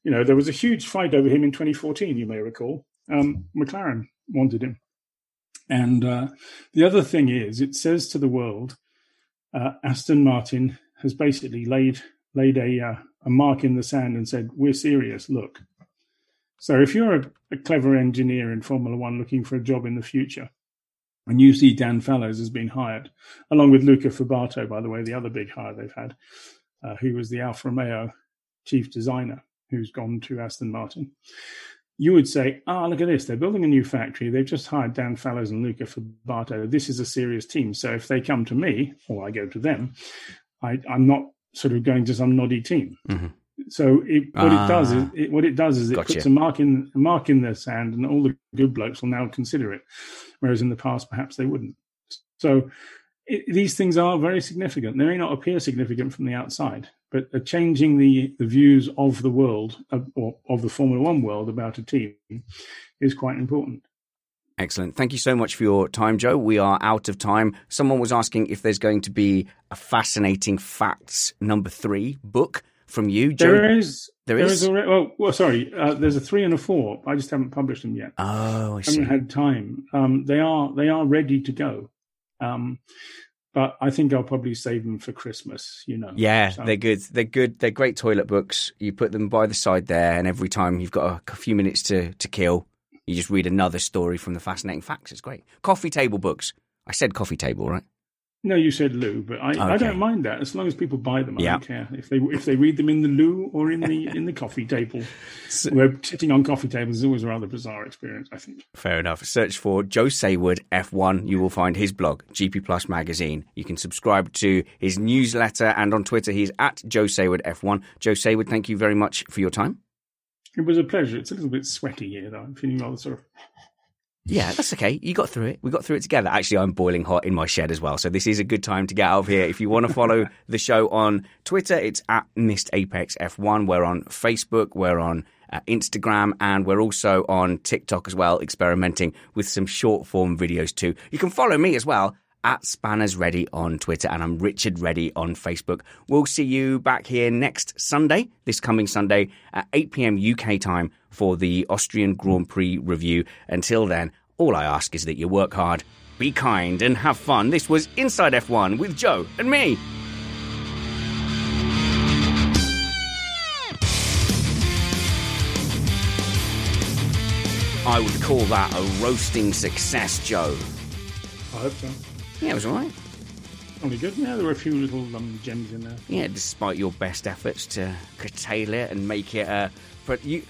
you know, there was a huge fight over him in 2014. You may recall. Um, McLaren wanted him, and uh, the other thing is, it says to the world, uh, Aston Martin has basically laid laid a uh, a mark in the sand and said, "We're serious. Look." So if you're a, a clever engineer in Formula One looking for a job in the future, and you see Dan Fallows has been hired, along with Luca Furbatto, by the way, the other big hire they've had, uh, who was the Alfa Romeo chief designer, who's gone to Aston Martin. You would say, ah, look at this. They're building a new factory. They've just hired Dan Fallows and Luca Furbatto. This is a serious team. So if they come to me or I go to them, I, I'm not sort of going to some noddy team. Mhm. So it, what it does is Ah. it, what it does is it Gotcha. puts a mark in a mark in the sand, and all the good blokes will now consider it, whereas in the past perhaps they wouldn't. So it, these things are very significant. They may not appear significant from the outside, but changing the the views of the world of, or of the Formula One world about a team is quite important. Excellent. Thank you so much for your time, Joe. We are out of time. Someone was asking if there's going to be a fascinating facts number three book from you, Joe. There is There there is? is already. Well, well sorry. Uh, there's a three and a four. I just haven't published them yet. Oh, I see. haven't had time. Um, they are they are ready to go, um, but I think I'll probably save them for Christmas. You know. Yeah, So- they're good. They're good. They're great toilet books. You put them by the side there, and every time you've got a few minutes to, to kill, you just read another story from the fascinating facts. It's great. Coffee table books. I said coffee table, right? No, you said loo, but I, I don't mind that as long as people buy them. I Yeah. don't care if they if they read them in the loo or in the in the coffee table. We're sitting on coffee tables is always a rather bizarre experience. I think. Fair enough. Search for Joe Saward F1. You will find his blog, GP Plus Magazine. You can subscribe to his newsletter, and on Twitter, he's at Joe Saward F1. Joe Saward, thank you very much for your time. It was a pleasure. It's a little bit sweaty here, though. I'm feeling rather sort of. Yeah, that's okay. You got through it. We got through it together. Actually, I'm boiling hot in my shed as well. So this is a good time to get out of here. If you want to follow the show on Twitter, it's at Missed Apex F1. We're on Facebook. We're on uh, Instagram, and we're also on TikTok as well, experimenting with some short form videos too. You can follow me as well at Spanners Ready on Twitter, and I'm Richard Ready on Facebook. We'll see you back here next Sunday, this coming Sunday at 8 pm UK time for the Austrian Grand Prix review. Until then, all I ask is that you work hard, be kind, and have fun. This was Inside F1 with Joe and me. I would call that a roasting success, Joe. I hope so. Yeah, it was all right. Only good. Yeah, there were a few little um, gems in there. Yeah, despite your best efforts to curtail it and make it. Uh, but you,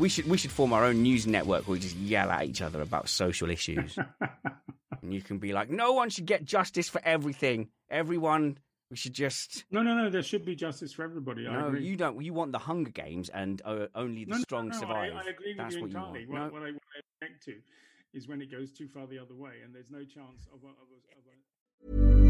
we should we should form our own news network where we just yell at each other about social issues. and you can be like, no one should get justice for everything. Everyone, we should just. No, no, no. There should be justice for everybody. I No, agree. you don't. You want the Hunger Games and uh, only the No, no, strong no, survive. I, I agree with That's you what entirely. you what, want. what I, what I object to is when it goes too far the other way, and there's no chance of a. Of a, of a